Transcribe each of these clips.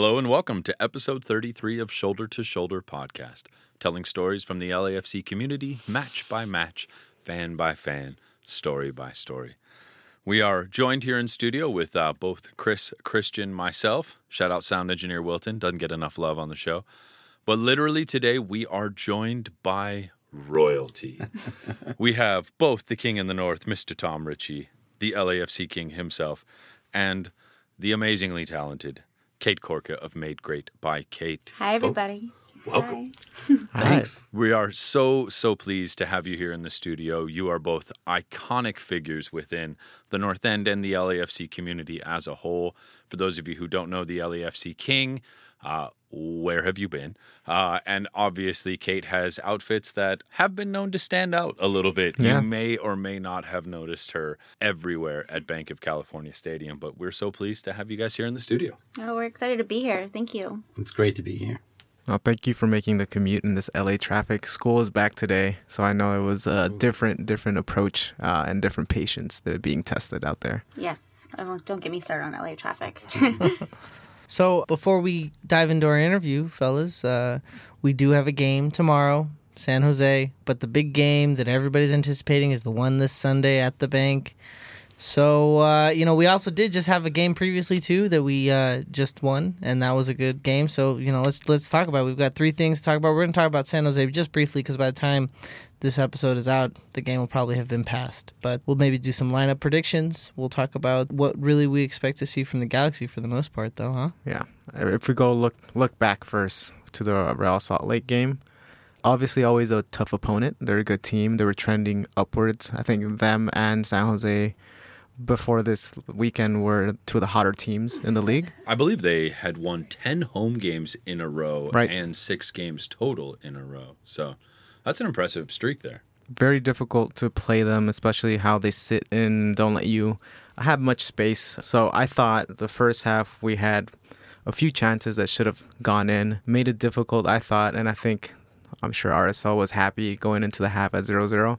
Hello and welcome to episode 33 of Shoulder to Shoulder podcast, telling stories from the LAFC community, match by match, fan by fan, story by story. We are joined here in studio with uh, both Chris, Christian, myself. Shout out sound engineer Wilton, doesn't get enough love on the show. But literally today we are joined by royalty. we have both the king in the north, Mr. Tom Ritchie, the LAFC king himself, and the amazingly talented Kate Korka of Made Great by Kate. Hi, everybody. Welcome. Thanks. We are so, so pleased to have you here in the studio. You are both iconic figures within the North End and the LAFC community as a whole. For those of you who don't know the LAFC King, uh, where have you been? Uh, and obviously, Kate has outfits that have been known to stand out a little bit. Yeah. You may or may not have noticed her everywhere at Bank of California Stadium, but we're so pleased to have you guys here in the studio. Oh, we're excited to be here. Thank you. It's great to be here. Well, thank you for making the commute in this LA traffic. School is back today, so I know it was a different, different approach uh, and different patience that are being tested out there. Yes. Oh, don't get me started on LA traffic. So before we dive into our interview, fellas, uh, we do have a game tomorrow, San Jose. But the big game that everybody's anticipating is the one this Sunday at the bank. So uh, you know, we also did just have a game previously too that we uh, just won, and that was a good game. So you know, let's let's talk about. It. We've got three things to talk about. We're going to talk about San Jose just briefly because by the time this episode is out, the game will probably have been passed. But we'll maybe do some lineup predictions. We'll talk about what really we expect to see from the Galaxy for the most part, though, huh? Yeah. Uh, if we go look look back first to the Real Salt Lake game, obviously always a tough opponent. They're a good team. They were trending upwards. I think them and San Jose before this weekend were two of the hotter teams in the league. I believe they had won 10 home games in a row Right. and six games total in a row. So that's an impressive streak there. Very difficult to play them, especially how they sit and don't let you have much space. So I thought the first half we had a few chances that should have gone in, made it difficult, I thought, and I think I'm sure RSL was happy going into the half at 0-0.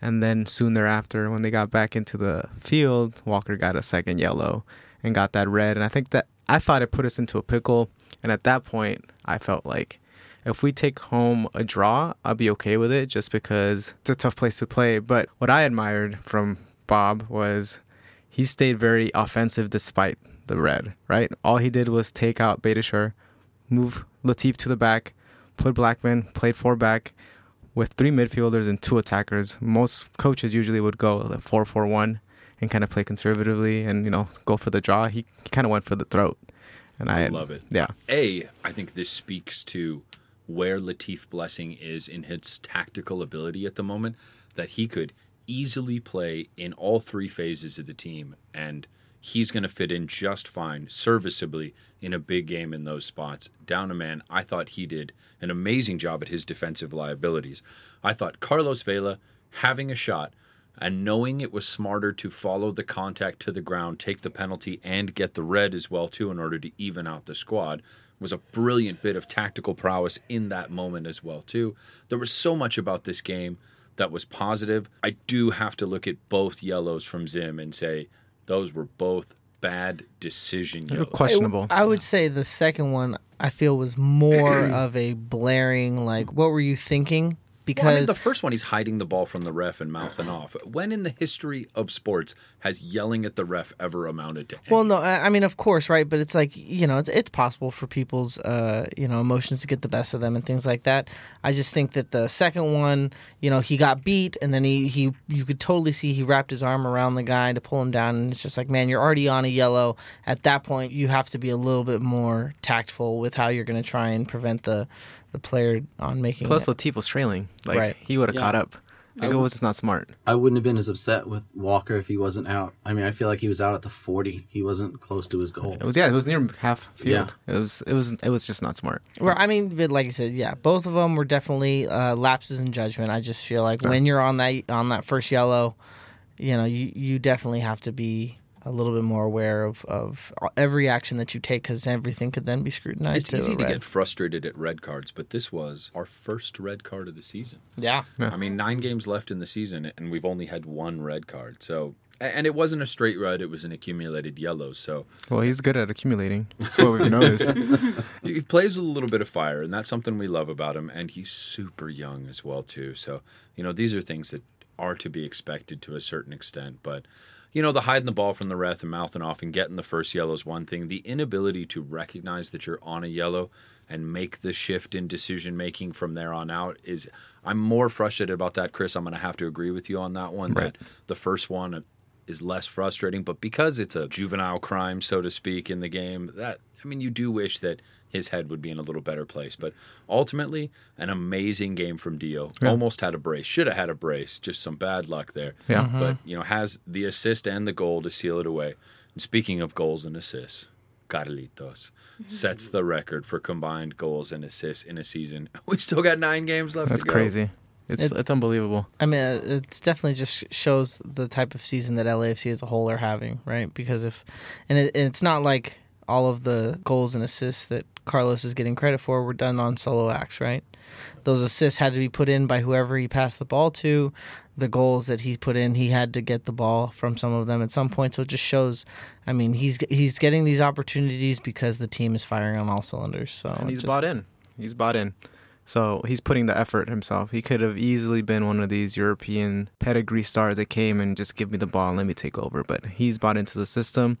And then soon thereafter, when they got back into the field, Walker got a second yellow and got that red. And I think that I thought it put us into a pickle. And at that point, I felt like if we take home a draw, I'll be okay with it just because it's a tough place to play. But what I admired from Bob was he stayed very offensive despite the red, right? All he did was take out Beitashour, move Latif to the back, put Blackmon, played four back with three midfielders and two attackers. Most coaches usually would go 4 4 1 and kind of play conservatively and, you know, go for the draw. He, he kind of went for the throat. And I, I love it. Yeah. A, I think this speaks to where Latif Blessing is in his tactical ability at the moment, that he could easily play in all three phases of the team, and he's going to fit in just fine, serviceably, in a big game in those spots. Down a man, I thought he did an amazing job at his defensive liabilities. I thought Carlos Vela having a shot and knowing it was smarter to follow the contact to the ground, take the penalty, and get the red as well too in order to even out the squad was a brilliant bit of tactical prowess in that moment as well too. There was so much about this game that was positive. I do have to look at both yellows from Zim and say those were both bad decision yellows. questionable. I would say the second one I feel was more of a blaring like what were you thinking? Because Well, I mean, the first one, he's hiding the ball from the ref and mouthing off. When in the history of sports has yelling at the ref ever amounted to? well, no, I I mean, of course, right? But it's like you know, it's it's possible for people's uh, you know emotions to get the best of them and things like that. I just think that the second one, you know, he got beat and then he he you could totally see he wrapped his arm around the guy to pull him down, and it's just like, man, you're already on a yellow. At that point, you have to be a little bit more tactful with how you're going to try and prevent the the player on making. Plus, it. Latif was trailing. Like Right. he would have Yeah. caught up. Like, it was just not smart. I wouldn't have been as upset with Walker if he wasn't out. I mean, I feel like he was out at the 40. He wasn't close to his goal. It was yeah. It was near half field. It was it was it was just not smart. Well, I mean, but like you said, yeah, both of them were definitely uh, lapses in judgment. I just feel like when you're on that on that first yellow, you know, you you definitely have to be a little bit more aware of of every action that you take because everything could then be scrutinized. It's to easy to red. get frustrated at red cards, but this was our first red card of the season. yeah. I mean, nine games left in the season, and we've only had one red card. So And it wasn't a straight red; it was an accumulated yellow. So Well, he's good at accumulating. That's what we've noticed. he plays with a little bit of fire, and that's something we love about him. And he's super young as well, too. So you know, these are things that are to be expected to a certain extent. But you know, the hiding the ball from the ref and mouthing off and getting the first yellow is one thing. The inability to recognize that you're on a yellow and make the shift in decision making from there on out is. I'm more frustrated about that, Chris. I'm going to have to agree with you on that one. Right. That the first one is less frustrating, but because it's a juvenile crime, so to speak, in the game, that I mean, you do wish that his head would be in a little better place. But ultimately, an amazing game from Dio. Yeah. Almost had a brace, should have had a brace. Just some bad luck there. Yeah. But you know, has the assist and the goal to seal it away. And speaking of goals and assists, Carlitos sets the record for combined goals and assists in a season. We still got nine games left. That's to go. crazy. It's It- it's unbelievable. I mean, uh, it's definitely just shows the type of season that LAFC as a whole are having, right? Because if, and it, it's not like all of the goals and assists that Carlos is getting credit for were done on solo acts, right? Those assists had to be put in by whoever he passed the ball to. The goals that he put in, he had to get the ball from some of them at some point. So it just shows. I mean, he's he's getting these opportunities because the team is firing on all cylinders. So and he's just- bought in. He's bought in. So he's putting the effort himself. He could have easily been one of these European pedigree stars that came and just give me the ball and let me take over. But he's bought into the system.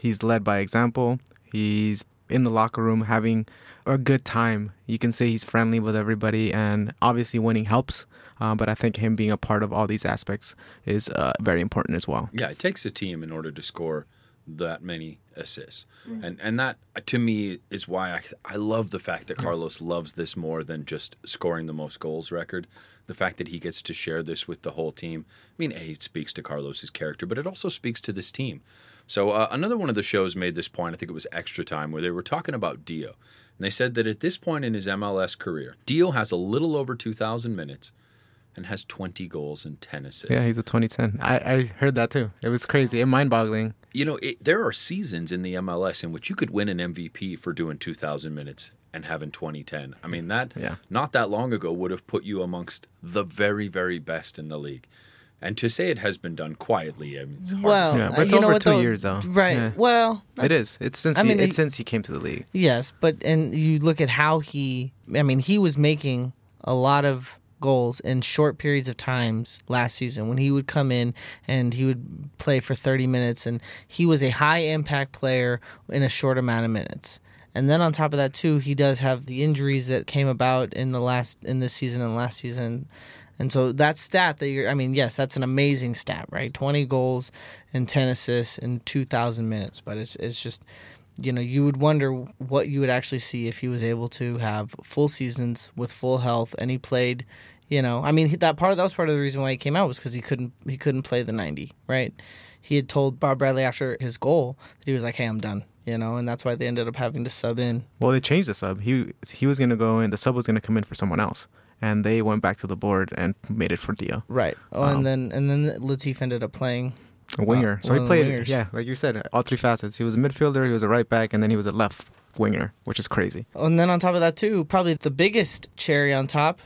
He's led by example. He's in the locker room having a good time. You can say he's friendly with everybody, and obviously winning helps. Uh, but I think him being a part of all these aspects is uh, very important as well. Yeah, it takes a team in order to score that many assists. And and that to me is why I I love the fact that Carlos loves this more than just scoring the most goals record. The fact that he gets to share this with the whole team. I mean, A, it speaks to Carlos's character, but it also speaks to this team. So uh, another one of the shows made this point, I think it was Extra Time, where they were talking about Dio. And they said that at this point in his MLS career, Dio has a little over 2,000 minutes and has 20 goals and 10 assists. Yeah, he's a 2010. I, I heard that too. It was crazy and mind boggling. You know, it, there are seasons in the MLS in which you could win an MVP for doing 2,000 minutes and having 2010. I mean, that Yeah. not that long ago would have put you amongst the very, very best in the league. And to say it has been done quietly, I mean, it's hard Well, to say. Yeah, but uh, it's you over what, two though? years, though. Right. Yeah. Well, It is. It's since I he, mean, it's he- since he came to the league. Yes, but and you look at how he I mean, he was making a lot of goals in short periods of times last season when he would come in and he would play for 30 minutes and he was a high impact player in a short amount of minutes. And then on top of that too, he does have the injuries that came about in the last in this season and last season. And so that stat that you're I mean, yes, that's an amazing stat, right? 20 goals and 10 assists in 2000 minutes, but it's it's just you know, you would wonder what you would actually see if he was able to have full seasons with full health and he played, you know, I mean that part that was part of the reason why he came out was because he couldn't he couldn't play the 90, right? He had told Bob Bradley after his goal that he was like, "Hey, I'm done," you know, and that's why they ended up having to sub in. Well, they changed the sub. He he was gonna go in. The sub was gonna come in for someone else, and they went back to the board and made it for Dio, Right. Oh, Um, and then and then Latif ended up playing. a winger. Uh, so he played, wingers. yeah, like you said, all three facets. He was a midfielder, he was a right back, and then he was a left winger, which is crazy. And then on top of that too, probably the biggest cherry on top,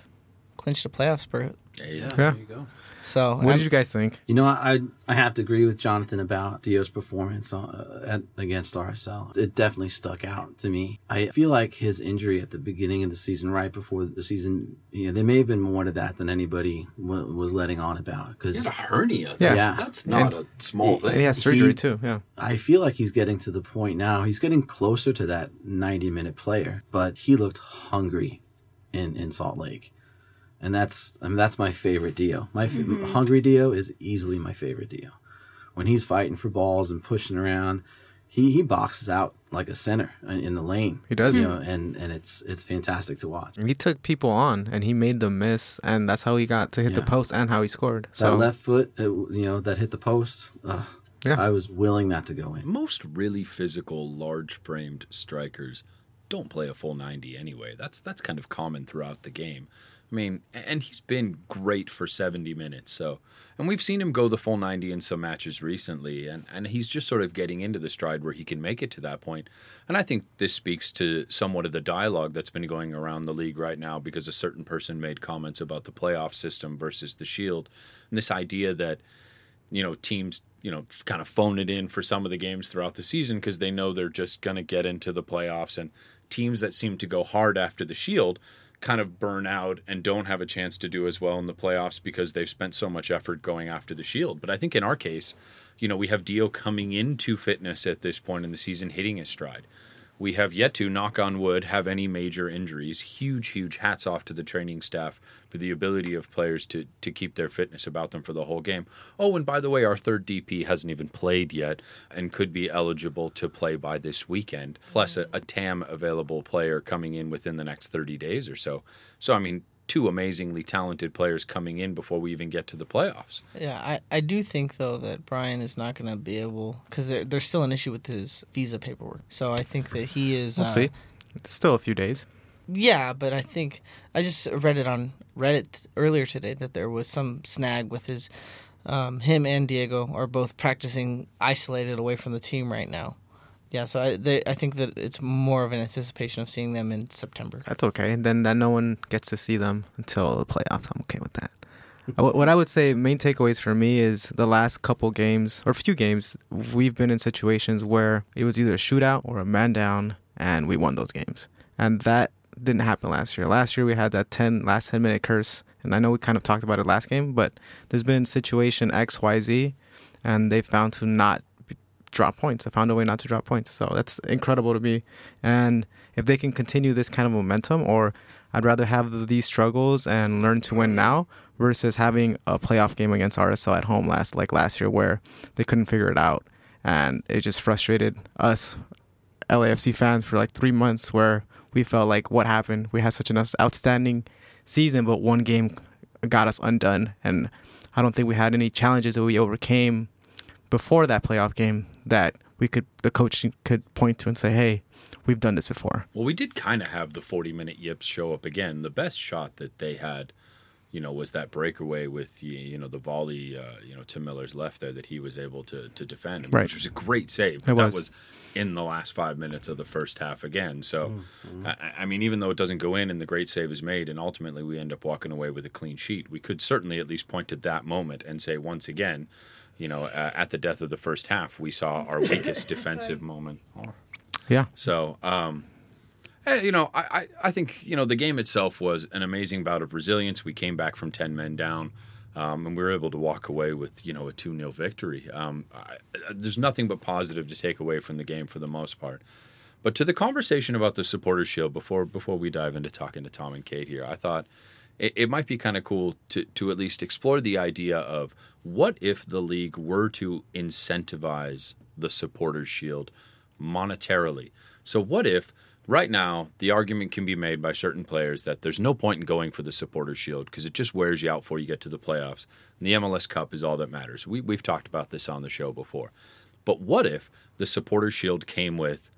clinched a playoff spurt. Yeah, Yeah. there you go. So What I'm- did you guys think? You know, I I have to agree with Jonathan about Dio's performance uh, at, against RSL. It definitely stuck out to me. I feel like his injury at the beginning of the season, right before the season, you know, there may have been more to that than anybody w- was letting on about. He Because a hernia. Yeah. That's, Yeah. that's not a small thing. And he has surgery He- too. Yeah, I feel like he's getting to the point now. He's getting closer to that 90 minute player, but he looked hungry in, in Salt Lake. And that's I mean that's my favorite Dio. My f- hungry Dio is easily my favorite Dio. When he's fighting for balls and pushing around, he, he boxes out like a center in in the lane. He does. You know, and and it's it's fantastic to watch. he took people on and he made them miss, and that's how he got to hit the post and how he scored. That So left foot, uh, you know, that hit the post. Uh, Yeah. I was willing that to go in. Most really physical, large framed strikers don't play a full 90 anyway. That's that's kind of common throughout the game. I mean, and he's been great for 70 minutes. So, and we've seen him go the full 90 in some matches recently, and and he's just sort of getting into the stride where he can make it to that point. And I think this speaks to somewhat of the dialogue that's been going around the league right now because a certain person made comments about the playoff system versus the Shield, and this idea that you know, teams, you know, kind of phone it in for some of the games throughout the season because they know they're just going to get into the playoffs. And teams that seem to go hard after the Shield kind of burn out and don't have a chance to do as well in the playoffs because they've spent so much effort going after the Shield. But I think in our case, you know, we have Dio coming into fitness at this point in the season, hitting his stride. We have yet to, knock on wood, have any major injuries. Huge, huge hats off to the training staff for the ability of players to to keep their fitness about them for the whole game. Oh, and by the way, our third DP hasn't even played yet and could be eligible to play by this weekend. Plus a, a TAM available player coming in within the next 30 days or so. So I mean, two amazingly talented players coming in before we even get to the playoffs. Yeah, I, I do think though that Brian is not going to be able because there, there's still an issue with his visa paperwork. So I think that he is. We'll uh, see. It's still a few days. Yeah, but I think I just read it on Reddit earlier today that there was some snag with his. Um, him and Diego are both practicing isolated away from the team right now. Yeah, so I they, I think that it's more of an anticipation of seeing them in September. That's okay. And then that no one gets to see them until the playoffs. I'm okay with that. What what I would say main takeaways for me is the last couple games or few games we've been in situations where it was either a shootout or a man down and we won those games. And that didn't happen last year. Last year we had that 10 last 10 minute curse and I know we kind of talked about it last game, but there's been situation XYZ and they found to not b- drop points. They found a way not to drop points. So that's incredible to me. And if they can continue this kind of momentum or I'd rather have these struggles and learn to win now versus having a playoff game against RSL at home last like last year where they couldn't figure it out and it just frustrated us LAFC fans for like 3 months where we felt like what happened we had such an outstanding season but one game got us undone and I don't think we had any challenges that we overcame before that playoff game that we could the coach could point to and say hey we've done this before Well, we did kind of have the 40 minute yips show up again. The best shot that they had, you know, was that breakaway with the, you know, the volley, uh, you know, to Miller's left there that he was able to to defend, Right. which was a great save. It But was. that was in the last five minutes of the first half again. So, I, I mean, even though it doesn't go in and the great save is made, and ultimately we end up walking away with a clean sheet, we could certainly at least point to that moment and say once again. You know, uh, at the death of the first half, we saw our weakest defensive moment. yeah So, um, eh, you know, I, I, I think, you know, the game itself was an amazing bout of resilience. We came back from 10 men down. Um, and we were able to walk away with, you know, a 2 0 victory. Um, I, there's nothing but positive to take away from the game for the most part. But to the conversation about the supporter shield before before we dive into talking to Tom and Kate here, I thought it, it might be kind of cool to to at least explore the idea of what if the league were to incentivize the supporters shield monetarily. So what if right now the argument can be made by certain players that there's no point in going for the supporters shield because it just wears you out before you get to the playoffs. And the MLS Cup is all that matters. We we've talked about this on the show before. But what if the supporters shield came with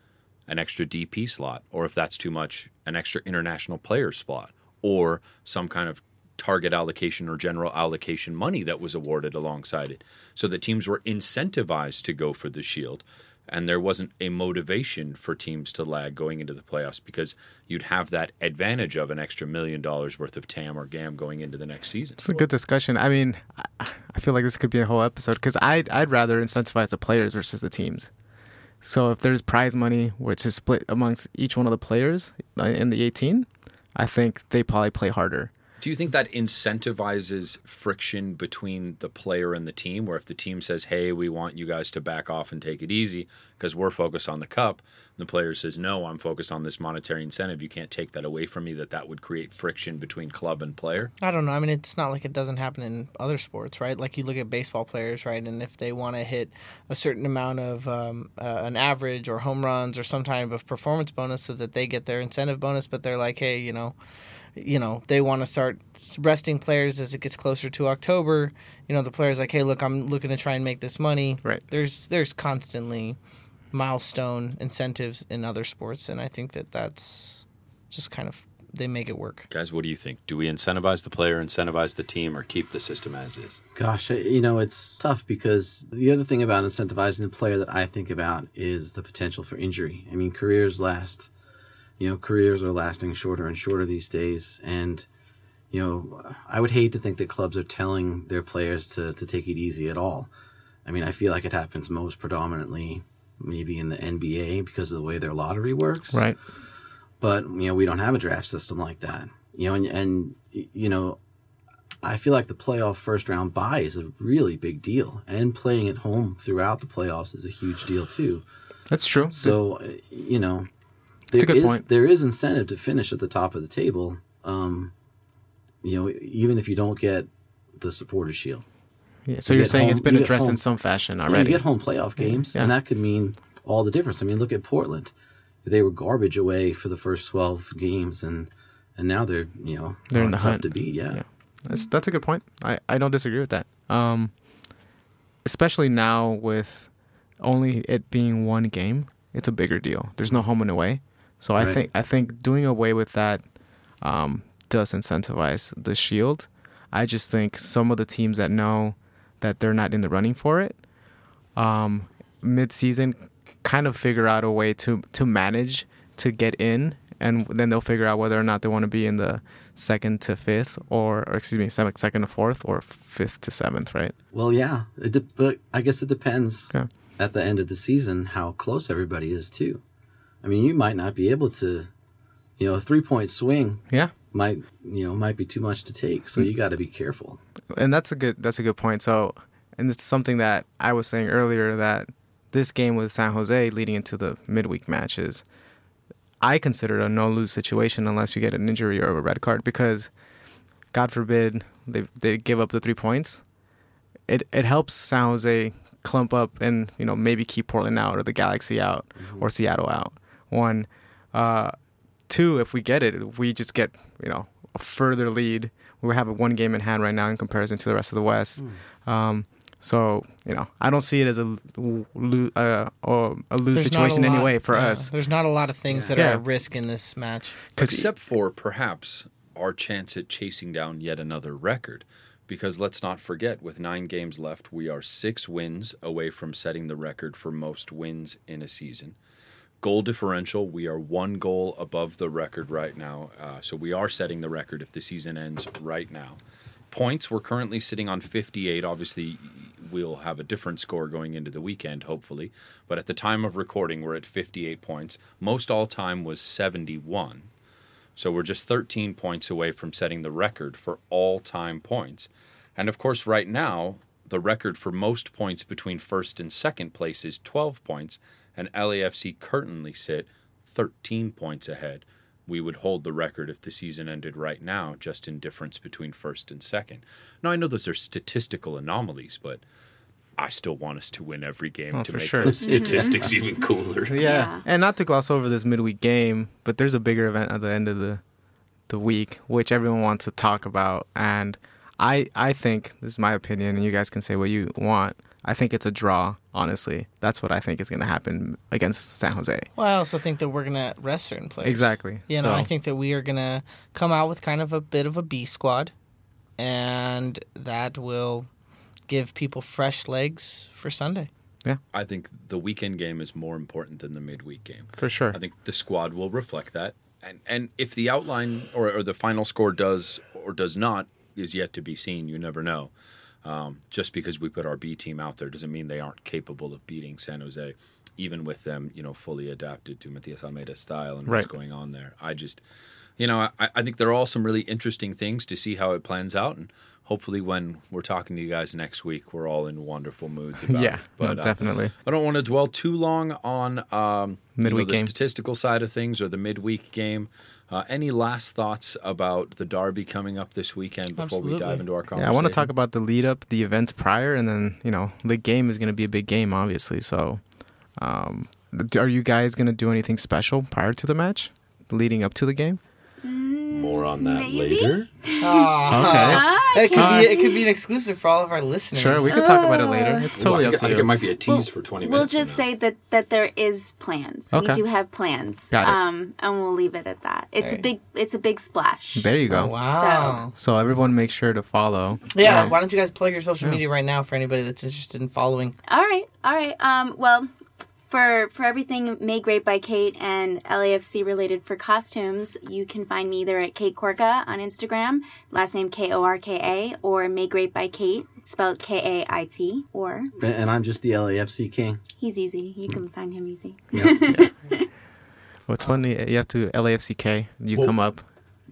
an extra DP slot, or if that's too much, an extra international player slot, or some kind of target allocation or general allocation money that was awarded alongside it, so the teams were incentivized to go for the shield. And there wasn't a motivation for teams to lag going into the playoffs because you'd have that advantage of an extra million dollars worth of TAM or GAM going into the next season. It's a good discussion. I mean, I- feel like this could be a whole episode because I'd, I'd rather incentivize the players versus the teams. So if there's prize money which is split amongst each one of the players uh, in the 18, I think they probably play harder. Do you think that incentivizes friction between the player and the team? Where if the team says, "Hey, we want you guys to back off and take it easy because we're focused on the cup," and the player says, "No, I'm focused on this monetary incentive. You can't take that away from me." That that would create friction between club and player. I don't know. I mean, it's not like it doesn't happen in other sports, right? Like you look at baseball players, right? And if they want to hit a certain amount of um, uh, an average or home runs or some type of performance bonus, so that they get their incentive bonus, but they're like, hey, you know, you know, they want to start resting players as it gets closer to October. You know, the players like, hey, look, I'm looking to try and make this money. Right. There's there's constantly milestone incentives in other sports, and I think that that's just kind of they make it work. Guys, what do you think? Do we incentivize the player, incentivize the team, or keep the system as is? Gosh, uh, you know, it's tough because the other thing about incentivizing the player that I think about is the potential for injury. I mean, careers last, you know, careers are lasting shorter and shorter these days. And, you know, I would hate to think that clubs are telling their players to, to take it easy at all. I mean, I feel like it happens most predominantly maybe in the NBA because of the way their lottery works. Right. But you know, we don't have a draft system like that. You know, and, and you know, I feel like the playoff first round bye is a really big deal, and playing at home throughout the playoffs is a huge deal too. That's true. So you know, That's a there good is point. there is incentive to finish at the top of the table. Um, you know, even if you don't get the supporter shield, Yeah, so you you're saying it's home- been you get addressed in some fashion Yeah, already. you get home playoff games, Yeah. and that could mean all the difference. I mean, look at Portland; they were garbage away for the first twelve games, and and now they're you know They're in the tough hunt. to beat. Yeah. Yeah. That's that's a good point. I, I don't disagree with that. Um, especially now with only it being one game, it's a bigger deal. There's no home and away, so I think I think doing away with that um, does incentivize the shield. I just think some of the teams that know that they're not in the running for it, um, mid-season, kind of figure out a way to to manage to get in, and then they'll figure out whether or not they want to be in the second to fifth, or, or excuse me, seventh, second to fourth, or fifth to seventh, right? Well, yeah, it de- but I guess it depends Yeah. at the end of the season how close everybody is too. I mean, you might not be able to, you know, a three point swing Yeah, might you know might be too much to take, so you mm. got to be careful. and that's a good that's a good point. So, and it's something that I was saying earlier that this game with San Jose leading into the midweek matches, I consider it a no lose situation unless you get an injury or a red card because, God forbid, they they give up the three points. It it helps San Jose clump up and you know maybe keep Portland out or the Galaxy out mm-hmm. or Seattle out. One, uh, two. If we get it, we just get you know a further lead. We have a one game in hand right now in comparison to the rest of the West. Um, so you know, I don't see it as a lo- uh, or a lose There's not a situation lot- anyway for yeah, us. There's not a lot of things that Yeah. are at risk in this match. Except for perhaps our chance at chasing down yet another record. Because let's not forget, with nine games left, we are six wins away from setting the record for most wins in a season. Goal differential, we are one goal above the record right now. Uh, so we are setting the record if the season ends right now. Points, we're currently sitting on 58. Obviously, we'll have a different score going into the weekend, hopefully. But at the time of recording, we're at 58 points. Most all time was 71. So we're just 13 points away from setting the record for all time points. And of course, right now, the record for most points between first and second place is 12 points, and LAFC currently sit 13 points ahead. We would hold the record if the season ended right now, just in difference between first and second. Now, I know those are statistical anomalies, but I still want us to win every game Oh, to make sure. those statistics even cooler. Yeah. Yeah. and not to gloss over this midweek game, but there's a bigger event at the end of the the week, which everyone wants to talk about, and I I think this is my opinion, and you guys can say what you want. I think it's a draw. Honestly, that's what I think is going to happen against San Jose. Well, I also think that we're gonna rest certain players. Exactly. You know, So- I think that we are gonna come out with kind of a bit of a B squad, and that will give people fresh legs for Sunday. Yeah. I think the weekend game is more important than the midweek game. For sure. I think the squad will reflect that. And and if the outline or, or the final score does or does not is yet to be seen, you never know. Um, just because we put our B team out there doesn't mean they aren't capable of beating San Jose, even with them, you know, fully adapted to Matias Almeyda's style and what's going on there. I just, you know, I, I think there are all some really interesting things to see how it plans out, and hopefully, when we're talking to you guys next week, we're all in wonderful moods about yeah, it. no, uh, definitely. I don't want to dwell too long on um, you know, Midweek the game. statistical side of things or the midweek game. Uh, any last thoughts about the derby coming up this weekend before we dive into our conversation? Yeah. I want to talk about the lead up, the events prior, and then you know the game is going to be a big game, obviously. So, um, are you guys going to do anything special prior to the match, leading up to the game? More on that Maybe? later. Okay. It could be it could be an exclusive for all of our listeners. Sure, we could talk about it later. It's totally Well, I up think- to I think you. it might be a tease Well, for 20 We'll minutes. from just now. say that that there is plans. Okay. We do have plans. Got it. Um, and we'll leave it at that. It's a Alright. big. It's a big splash. There you go. Oh, wow. So everyone, make sure to follow. Yeah, why don't you guys plug your social media right now for anybody that's interested in following? All right, all right. Um, well, for for everything made great by Kate and LAFC related for costumes, you can find me either at Kate Korka on Instagram, last name K O R K A, or made great by Kate spelled K A I T, or And- And I'm just the LAFC king. he's easy. You can find him easy. Yeah. What's funny, you have to LAFCK. You Well- come up.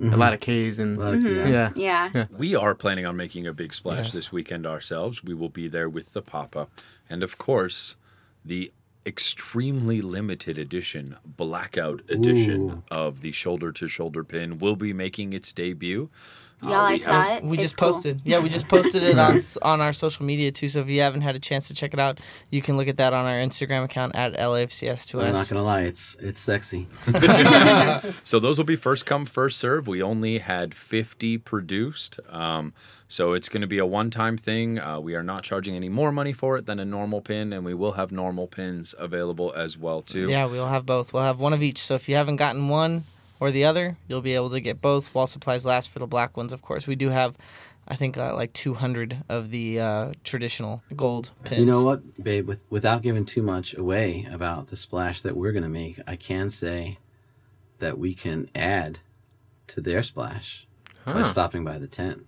A mm-hmm. lot of K's and But, yeah. Mm-hmm. yeah. Yeah. Yeah. We are planning on making a big splash Yes. this weekend ourselves. We will be there with the Papa. And of course, the extremely limited edition, blackout edition Ooh. of the shoulder to shoulder pin will be making its debut. Uh, Y'all, I we saw have- it. We It's just cool. posted. Yeah, we just posted it on on our social media too. So if you haven't had a chance to check it out, you can look at that on our Instagram account at I'm not gonna lie, it's it's sexy. So those will be first come, first serve. We only had 50 produced. Um, so it's going to be a one time thing. Uh, we are not charging any more money for it than a normal pin, and we will have normal pins available as well too. Yeah, we'll have both. We'll have one of each. So if you haven't gotten one or the other, you'll be able to get both while supplies last for the black ones, of course. We do have, I think, uh, like 200 of the uh, traditional gold pins. You know what, babe? With, without giving too much away about the splash that we're gonna make, I can say that we can add to their splash by stopping by the tent.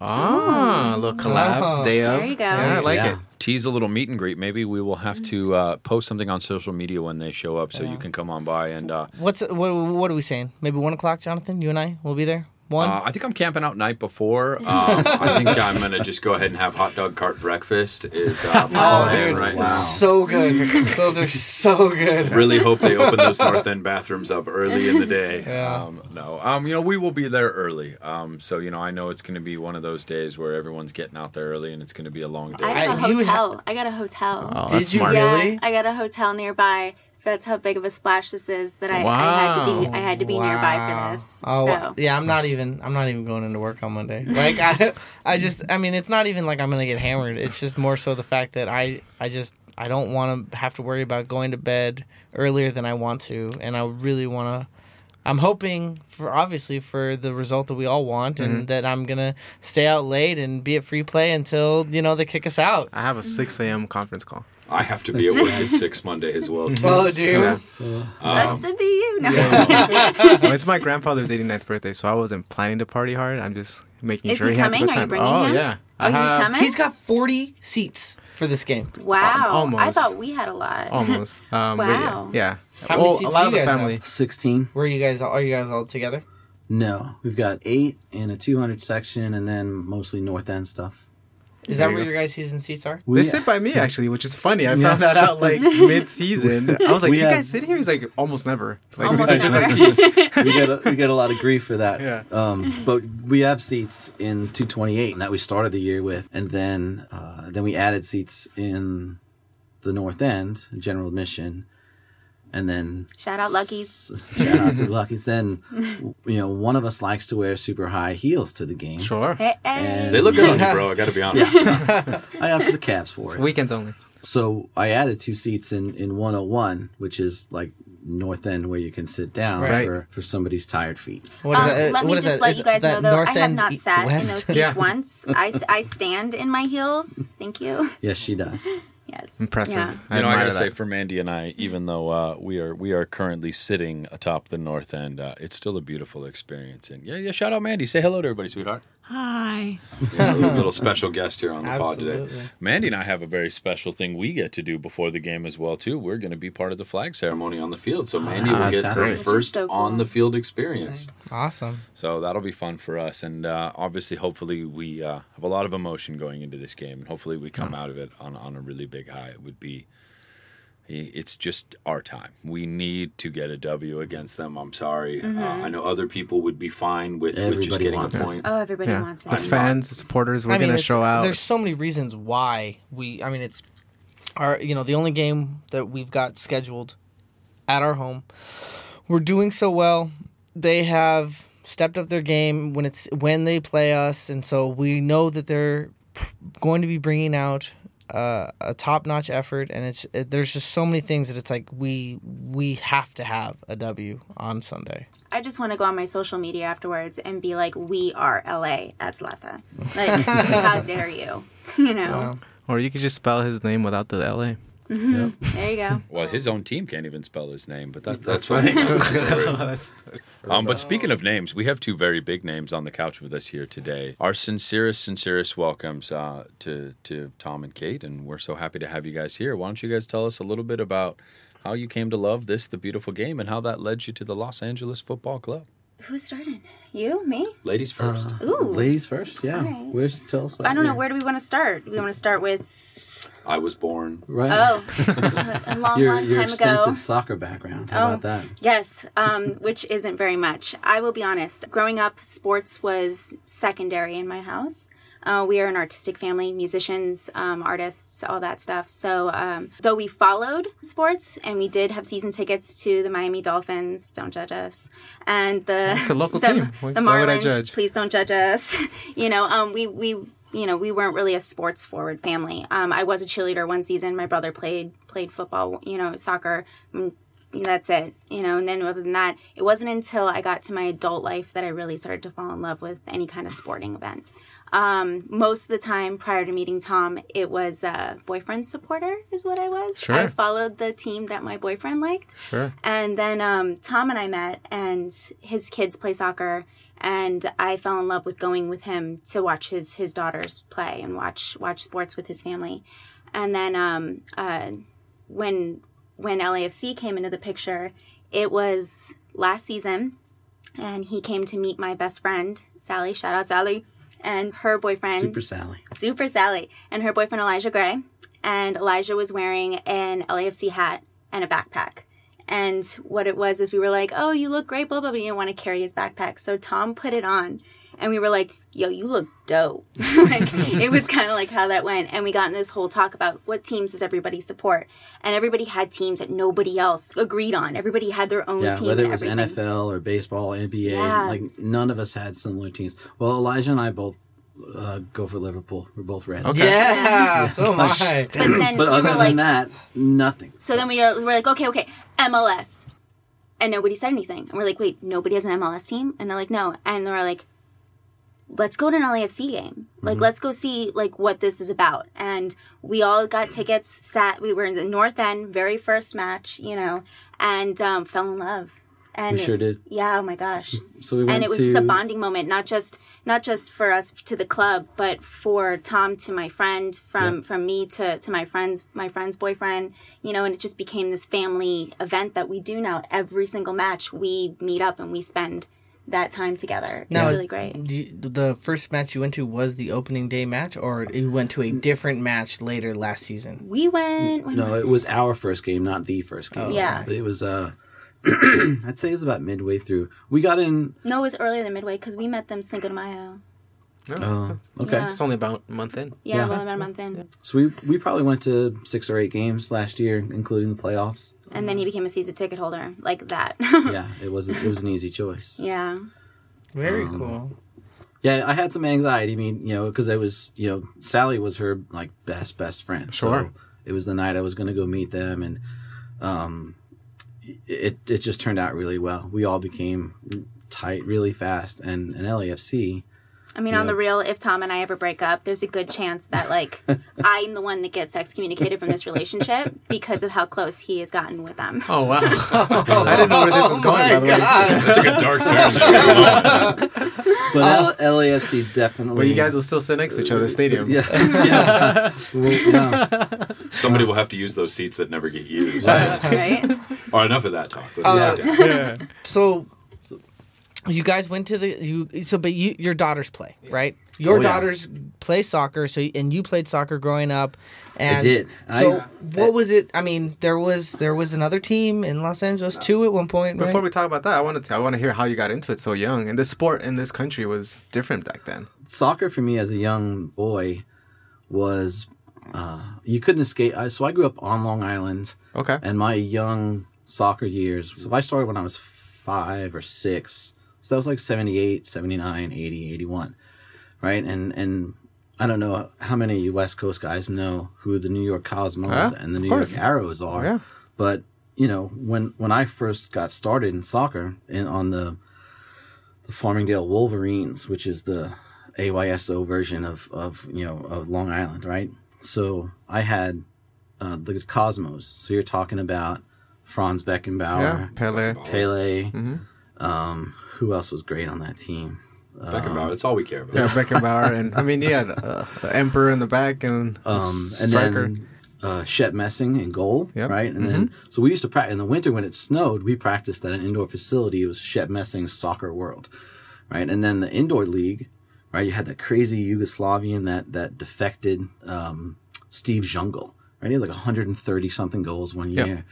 Ah, a little collab Oh. day of. There you go. Yeah, I like Yeah. it. tease a little meet and greet. Maybe we will have to uh, post something on social media when they show up, so Yeah. you can come on by. And uh, What's what? What are we saying? Maybe one o'clock, Jonathan. You and I will be there. One. uh, I think I'm camping out night before. Um, I think I'm gonna just go ahead and have hot dog cart breakfast. Is uh, my oh, dude, right wow. now. so good. Those are so good. Really hope they open those North End bathrooms up early in the day. Yeah. Um, no, um, you know we will be there early. Um, so you know I know it's going to be one of those days where everyone's getting out there early, and it's going to be a long day. I got I- a you hotel. I got a hotel. Oh, Did you smart. get- yeah, I got a hotel nearby. That's how big of a splash this is. That I, I had to be. I had to be nearby for this. Oh so. yeah, I'm not even. I'm not even going into work on Monday. Like I, I just. I mean, it's not even like I'm gonna get hammered. It's just more so the fact that I. I just. I don't want to have to worry about going to bed earlier than I want to, and I really want to. I'm hoping for obviously for the result that we all want, and mm-hmm. that I'm gonna stay out late and be at free play until you know they kick us out. I have a 6 a.m. conference call. I have to be at work at six Monday as well. Too, Oh, so- dude. Yeah. That's to be you. No. well, it's my grandfather's 89th birthday, so I wasn't planning to party hard. I'm just making Is sure he he, has a coming? good Are you time. oh him? yeah, Oh, I he's have coming? He's got 40 seats for this game. Wow. Almost. I thought we had a lot. almost. Um, but yeah, Wow. yeah. How many seats a lot do of the guys family. Sixteen. Where are you guys? Are you guys all together? No, we've got eight in a 200 section, and then mostly North End stuff. Is There that you where go. your guys' season seats are? We, They sit by me actually, which is funny. I Yeah. found that out like mid-season. I was like, We "You have- guys sit here?" He's like, "Almost never." Like Almost these are just our seats. we get a, we get a lot of grief for that. Yeah. Um, but we have seats in 228 and that we started the year with, and then uh, then we added seats in the North End, general admission, and then Shout out Lucky's. shout out to Lucky's. Then you know one of us likes to wear super high heels to the game. Sure. Hey, hey. They look good on you, bro. I got to be honest. I have the caps for it. Weekends only. So I added two seats in, in 101, which is like North End where you can sit down Right. for, for somebody's tired feet. What Um, that? let me what is just that? let Is you guys know though, North I have not E- sat in those seats Yeah. once. I stand in my heels. Thank you. Yes, she does. Yes. Impressive. Yeah. You know, I gotta say, for Mandy and I, even though uh, we are we are currently sitting atop the north end, uh, it's still a beautiful experience. And yeah, yeah, shout out Mandy. Say hello to everybody, sweetheart. Hi. Yeah, a little, little special guest here on the pod today. Mandy and I have a very special thing we get to do before the game as well too. We're going to be part of the flag ceremony on the field, so Mandy will get her fantastic. Which is first so cool. on the field experience. Awesome. So that'll be fun for us, and uh, obviously, hopefully, we uh, have a lot of emotion going into this game, and hopefully, we come out of it on on a really big high. It would be. It's just our time. We need to get a W against them. I'm sorry. Uh, I know other people would be fine with, with just Everybody getting a wants it. point. Oh, everybody Yeah. wants it. The fans, the supporters, we're I mean, gonna show out. There's so many reasons why we. I mean, it's our. You know, the only game that we've got scheduled at our home. We're doing so well. They have stepped up their game when it's when they play us, and so we know that they're going to be bringing out uh, a top-notch effort. And it's it, there's just so many things that it's like we we have to have a W on Sunday. I just want to go on my social media afterwards and be like, "We are LA as Lata." Like, how dare you? You know. Wow. or you could just spell his name without the L A. There you go. Well, his own team can't even spell his name, but that, that's, That's funny. right. um, but speaking of names, we have two very big names on the couch with us here today. Our sincerest, sincerest welcomes uh, to to Tom and Kate, and we're so happy to have you guys here. Why don't you guys tell us a little bit about how you came to love this, the beautiful game, and how that led you to the Los Angeles Football Club? Who's starting? You? Me? Ladies first. Ooh. Ladies first, yeah. Alright. Where's tell us? that I don't know. Where do we want to start? Do we want to start with I was born. Right. oh, a long, your long your time extensive ago. soccer background. How Oh. about that? Yes, um, which isn't very much. I will be honest. Growing up, sports was secondary in my house. Uh, we are an artistic family, musicians, um, artists, all that stuff. So, um, though we followed sports and we did have season tickets to the Miami Dolphins, don't judge us, and the It's a local the, team. Why- the why would I Marlins, judge? please don't judge us. you know, um, we we you know we weren't really a sports forward family. Um, I was a cheerleader one season. My brother played played football. You know, soccer. Mm, that's it you know and then other than that it wasn't until i got to my adult life that i really started to fall in love with any kind of sporting event um, most of the time prior to meeting tom it was a boyfriend supporter is what i was Sure. i followed the team that my boyfriend liked Sure. and then um, tom and i met and his kids play soccer and i fell in love with going with him to watch his his daughters play and watch watch sports with his family and then um, uh, when when LAFC came into the picture, it was last season, and he came to meet my best friend Sally. Shout out Sally, and her boyfriend Super Sally. Super Sally, and her boyfriend Elijah Gray. And Elijah was wearing an LAFC hat and a backpack. And what it was is we were like, "Oh, you look great," blah blah. But you didn't want to carry his backpack, so Tom put it on, and we were like, "Yo, you look dope." like it was kind of like how that went, and we got in this whole talk about what teams does everybody support, and everybody had teams that nobody else agreed on. Everybody had their own Yeah, team. whether it was everything. NFL or baseball, NBA, Yeah. like none of us had similar teams. Well, Elijah and I both uh, go for Liverpool. We're both Reds. Okay. Yeah, so am I. But then But other were than that, nothing. So then we were, we were like, okay, okay, MLS. And nobody said anything. And we're like, wait, nobody has an MLS team? And they're like, no. And they're like, let's go to an LAFC game. Like, let's go see like what this is about. And we all got tickets, sat, we were in the North End, very first match, you know, and um, fell in love. And We sure did. Yeah, oh my gosh. So we went And it was to just a bonding moment, not just not just for us to the club, but for Tom to my friend, from from me to to my friends, my friend's boyfriend, you know, and it just became this family event that we do now. Every single match, we meet up and we spend that time together. Now, it's really great. you- the first match you went to was the opening day match, or you went to a different match later last season? We went. When No, was it was our first game, not the first game. Oh, Yeah. But it was. uh I'd say it was about midway through. We got in. No, it was earlier than midway because we met them Cinco de Mayo. Oh, okay. Yeah. It's only about a month in. Yeah, Yeah. well, about a month in. So we we probably went to six or eight games last year, including the playoffs. And then he became a season ticket holder like that. Yeah, it was it was an easy choice. yeah. Very Um, cool. Yeah, I had some anxiety. I mean, you know, because it was, you know, Sally was her like best best friend. Sure. So it was the night I was going to go meet them, and um, it it just turned out really well. We all became tight really fast, and and LAFC. I mean, on the real, if Tom and I ever break up, there's a good chance that like I'm the one that gets excommunicated from this relationship because of how close he has gotten with them. Oh wow! I didn't know where this was going. By the way, That took a dark turn. But L- LAFC definitely. but you guys will still sit next to each other in the stadium. Yeah, yeah. Well, yeah. Somebody will have to use those seats that never get used. right? All right, enough of that talk. Let's Uh, get down. So, you guys went to the you. So, but you your daughters play right. Your Oh, yeah. daughters play soccer. So, and you played soccer growing up. And did. So, I- what was it? I mean, there was there was another team in Los Angeles too at one point. Before right? we talk about that, I want to I want to hear how you got into it so young. And the sport in this country was different back then. soccer for me as a young boy was uh, you couldn't escape. I, so I grew up on Long Island. Okay. and my young soccer years so i started when i was five or six so that was like 78 79 80 81 right and and i don't know how many west coast guys know who the new york cosmos Yeah, and the new york arrows are yeah. but you know when when i first got started in soccer in on the the farmingdale wolverines which is the ayso version of of you know of long island right so i had uh, the Cosmos. So you're talking about Franz Yeah, Beckenbauer, Pele. Pele. Mm-hmm. Um, who else was great on that team? Beckenbauer. That's all we care about. Yeah, Beckenbauer, and I mean, he had uh, Emperor in the back and Um, and striker. then uh, Shep Messing in goal, Yep. right? And then so we used to practice in the winter when it snowed. We practiced at an indoor facility. It was Shep Messing's Soccer World, right? And then the indoor league, right? You had that crazy Yugoslavian that that defected um, Steve Zungul, right? He had like 130 something goals one Yep. year,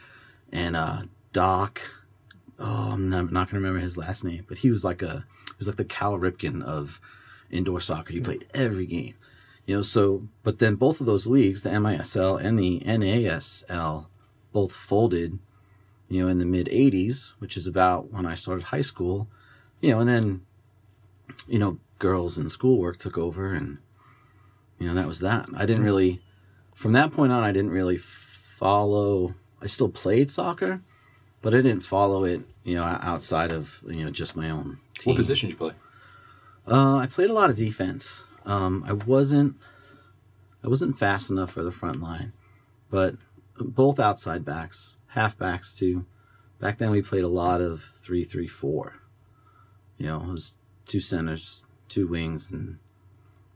and uh, Doc. Oh, I'm not, not going to remember his last name, but he was like a he was like the Cal Ripken of indoor soccer. He played every game. You know, so but then both of those leagues, the MISL and the NASL, both folded, you know, in the mid '80s, which is about when I started high school. You know, and then, you know, girls and schoolwork took over, and you know that was that. I didn't really, from that point on, I didn't really follow. I still played soccer, but I didn't follow it, you know, outside of you know just my own team. What position did you play? Uh, I played a lot of defense. Um, I wasn't, I wasn't fast enough for the front line, but both outside backs, half backs too. Back then we played a lot of three three four. You know, it was two centers, two wings, and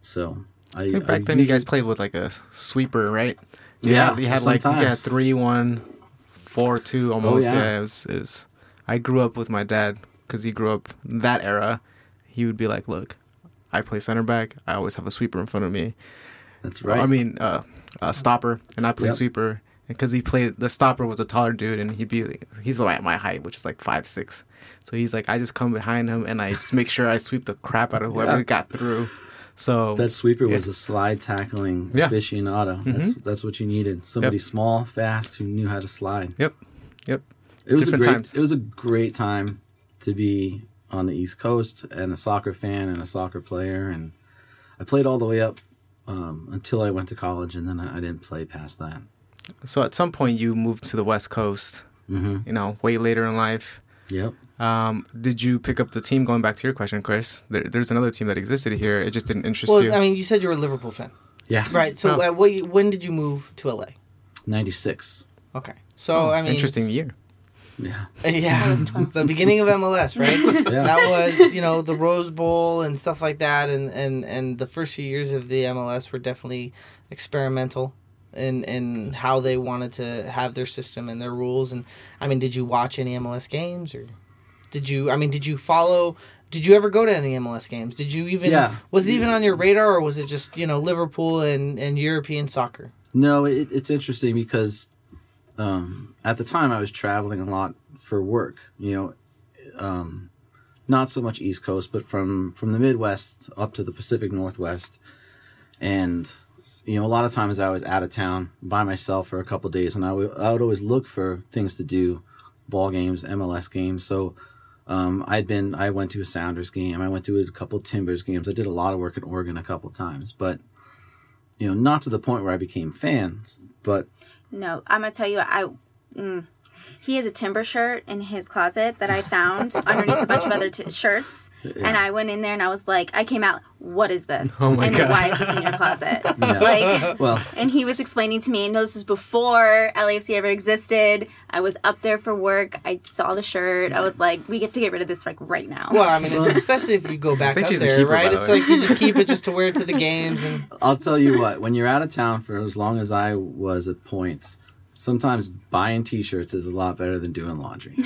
so I. I think I back then you guys played with like a sweeper, Right? You Yeah, had, you had like you had three one, four two almost. yeah. yeah. it was, it was. I grew up with my dad because he grew up that era. He would be like, "Look, I play center back. I always have a sweeper in front of me. That's right. I mean, uh, a stopper, and I play Yep. sweeper because he played the stopper was a taller dude, and he'd be he's my, my height, which is like five six. So he's like, I just come behind him and I just make sure I sweep the crap out of whoever Yeah. got through. So that sweeper was a slide tackling Yeah. Mm-hmm. aficionado. That's that's what you needed. Somebody Yep. small, fast, who knew how to slide. yep, yep. It was Different a great, times. It was a great time to be on the East Coast and a soccer fan and a soccer player, and I played all the way up um, until I went to college, and then I, I didn't play past that. So at some point you moved to the West Coast. hmm You know, way later in life. Yep. Um, did you pick up the team? Going back to your question, Chris, there, there's another team that existed here. It just didn't interest Well, you. I mean, you said you were a Liverpool fan, Yeah. right? So, Oh. uh, what, when did you move to LA? Ninety six. Okay, so I mean, Interesting year. Yeah. Yeah, the beginning of MLS, right? Yeah. That was, you know, the Rose Bowl and stuff like that, and and and the first few years of the MLS were definitely experimental in in how they wanted to have their system and their rules. And I mean, did you watch any MLS games, or did you? I mean, did you follow? Did you ever go to any MLS games? Did you even? Yeah. Was it even on your radar, or was it just you know Liverpool and and European soccer? No, it, it's interesting because um, at the time I was traveling a lot for work. You know, um, not so much East Coast, but from from the Midwest up to the Pacific Northwest, and you know, a lot of times I was out of town by myself for a couple days, and I would I would always look for things to do, ball games, MLS games. So. Um, I'd been, I went to a Sounders game. I went to a couple Timbers games. I did a lot of work in Oregon a couple times, but you know, not to the point where I became fans, but No, I'm gonna tell you, I. Mm, he has a timber shirt in his closet that I found underneath a bunch of other t- shirts, and I went in there and I was like, I came out, what is this? Oh my and God. why is this in your closet? Yeah. Like, well, and he was explaining to me, no, this was before LAFC ever existed. I was up there for work. I saw the shirt. I was like, we get to get rid of this like right now. Well, I mean, if- especially if you go back up she's there, keeper, right? It's way. like you just keep it just to wear it to the games and. I'll tell you what, when you're out of town for as long as I was at points, sometimes buying t-shirts is a lot better than doing laundry.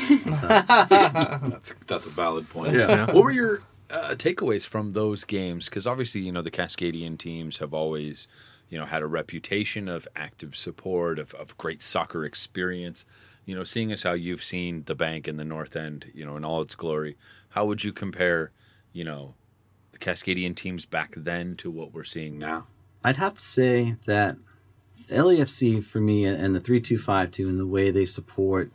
That's that's a valid point. Yeah. What were your uh, takeaways from those games? Because obviously, you know, the Cascadian teams have always, you know, had a reputation of active support, of, of great soccer experience. You know, seeing as how you've seen the bank in the North End, you know, in all its glory, how would you compare, you know, the Cascadian teams back then to what we're seeing now? I'd have to say that LAFC for me and the 3252 and the way they support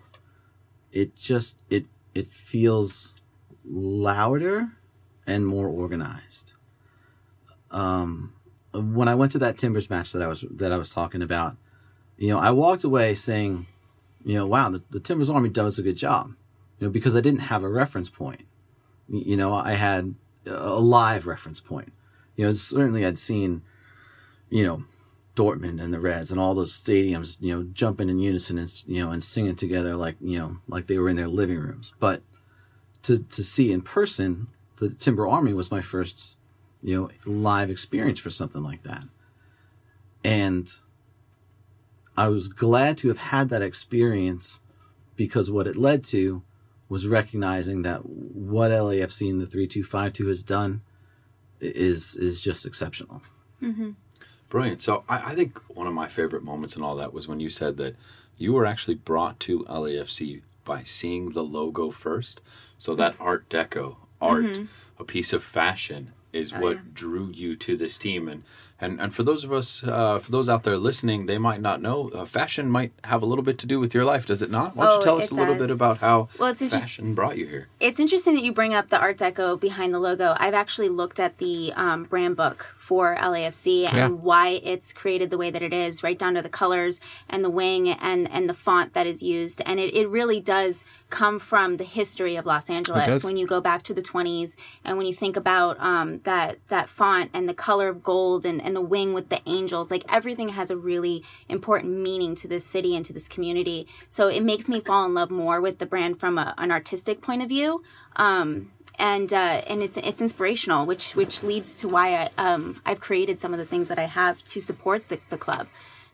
it just it it feels louder and more organized. Um when I went to that Timbers match that I was that I was talking about, you know, I walked away saying, you know, wow, the, the Timbers Army does a good job. You know, because I didn't have a reference point. You know, I had a live reference point. You know, certainly I'd seen you know, Dortmund and the Reds and all those stadiums, you know, jumping in unison and you know and singing together like you know like they were in their living rooms. But to to see in person, the Timber Army was my first you know live experience for something like that, and I was glad to have had that experience because what it led to was recognizing that what LAFC in the 3252 has done is is just exceptional. Mm-hmm. Brilliant. So I, I think one of my favorite moments in all that was when you said that you were actually brought to LAFC by seeing the logo first. So that mm. Art Deco art, mm-hmm. a piece of fashion, is oh, what drew you to this team. And and and for those of us, uh, for those out there listening, they might not know. Uh, fashion might have a little bit to do with your life, does it not? Why don't Oh, you tell us a little bit about how Well, it's fashion brought you here? It's interesting that you bring up the Art Deco behind the logo. I've actually looked at the um, brand book for LAFC and Yeah. why it's created the way that it is, right down to the colors and the wing and, and the font that is used. And it, it really does come from the history of Los Angeles. When you go back to the 20s and when you think about um, that, that font and the color of gold and, and the wing with the angels, like everything has a really important meaning to this city and to this community. So it makes me fall in love more with the brand from a, an artistic point of view. Um, and uh, and it's it's inspirational, which which leads to why I um, I've created some of the things that I have to support the, the club.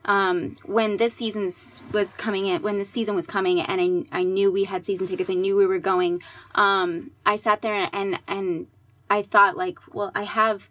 Um, when this season was coming in, when the season was coming, and I, I knew we had season tickets, I knew we were going. Um, I sat there and and I thought like, well, I have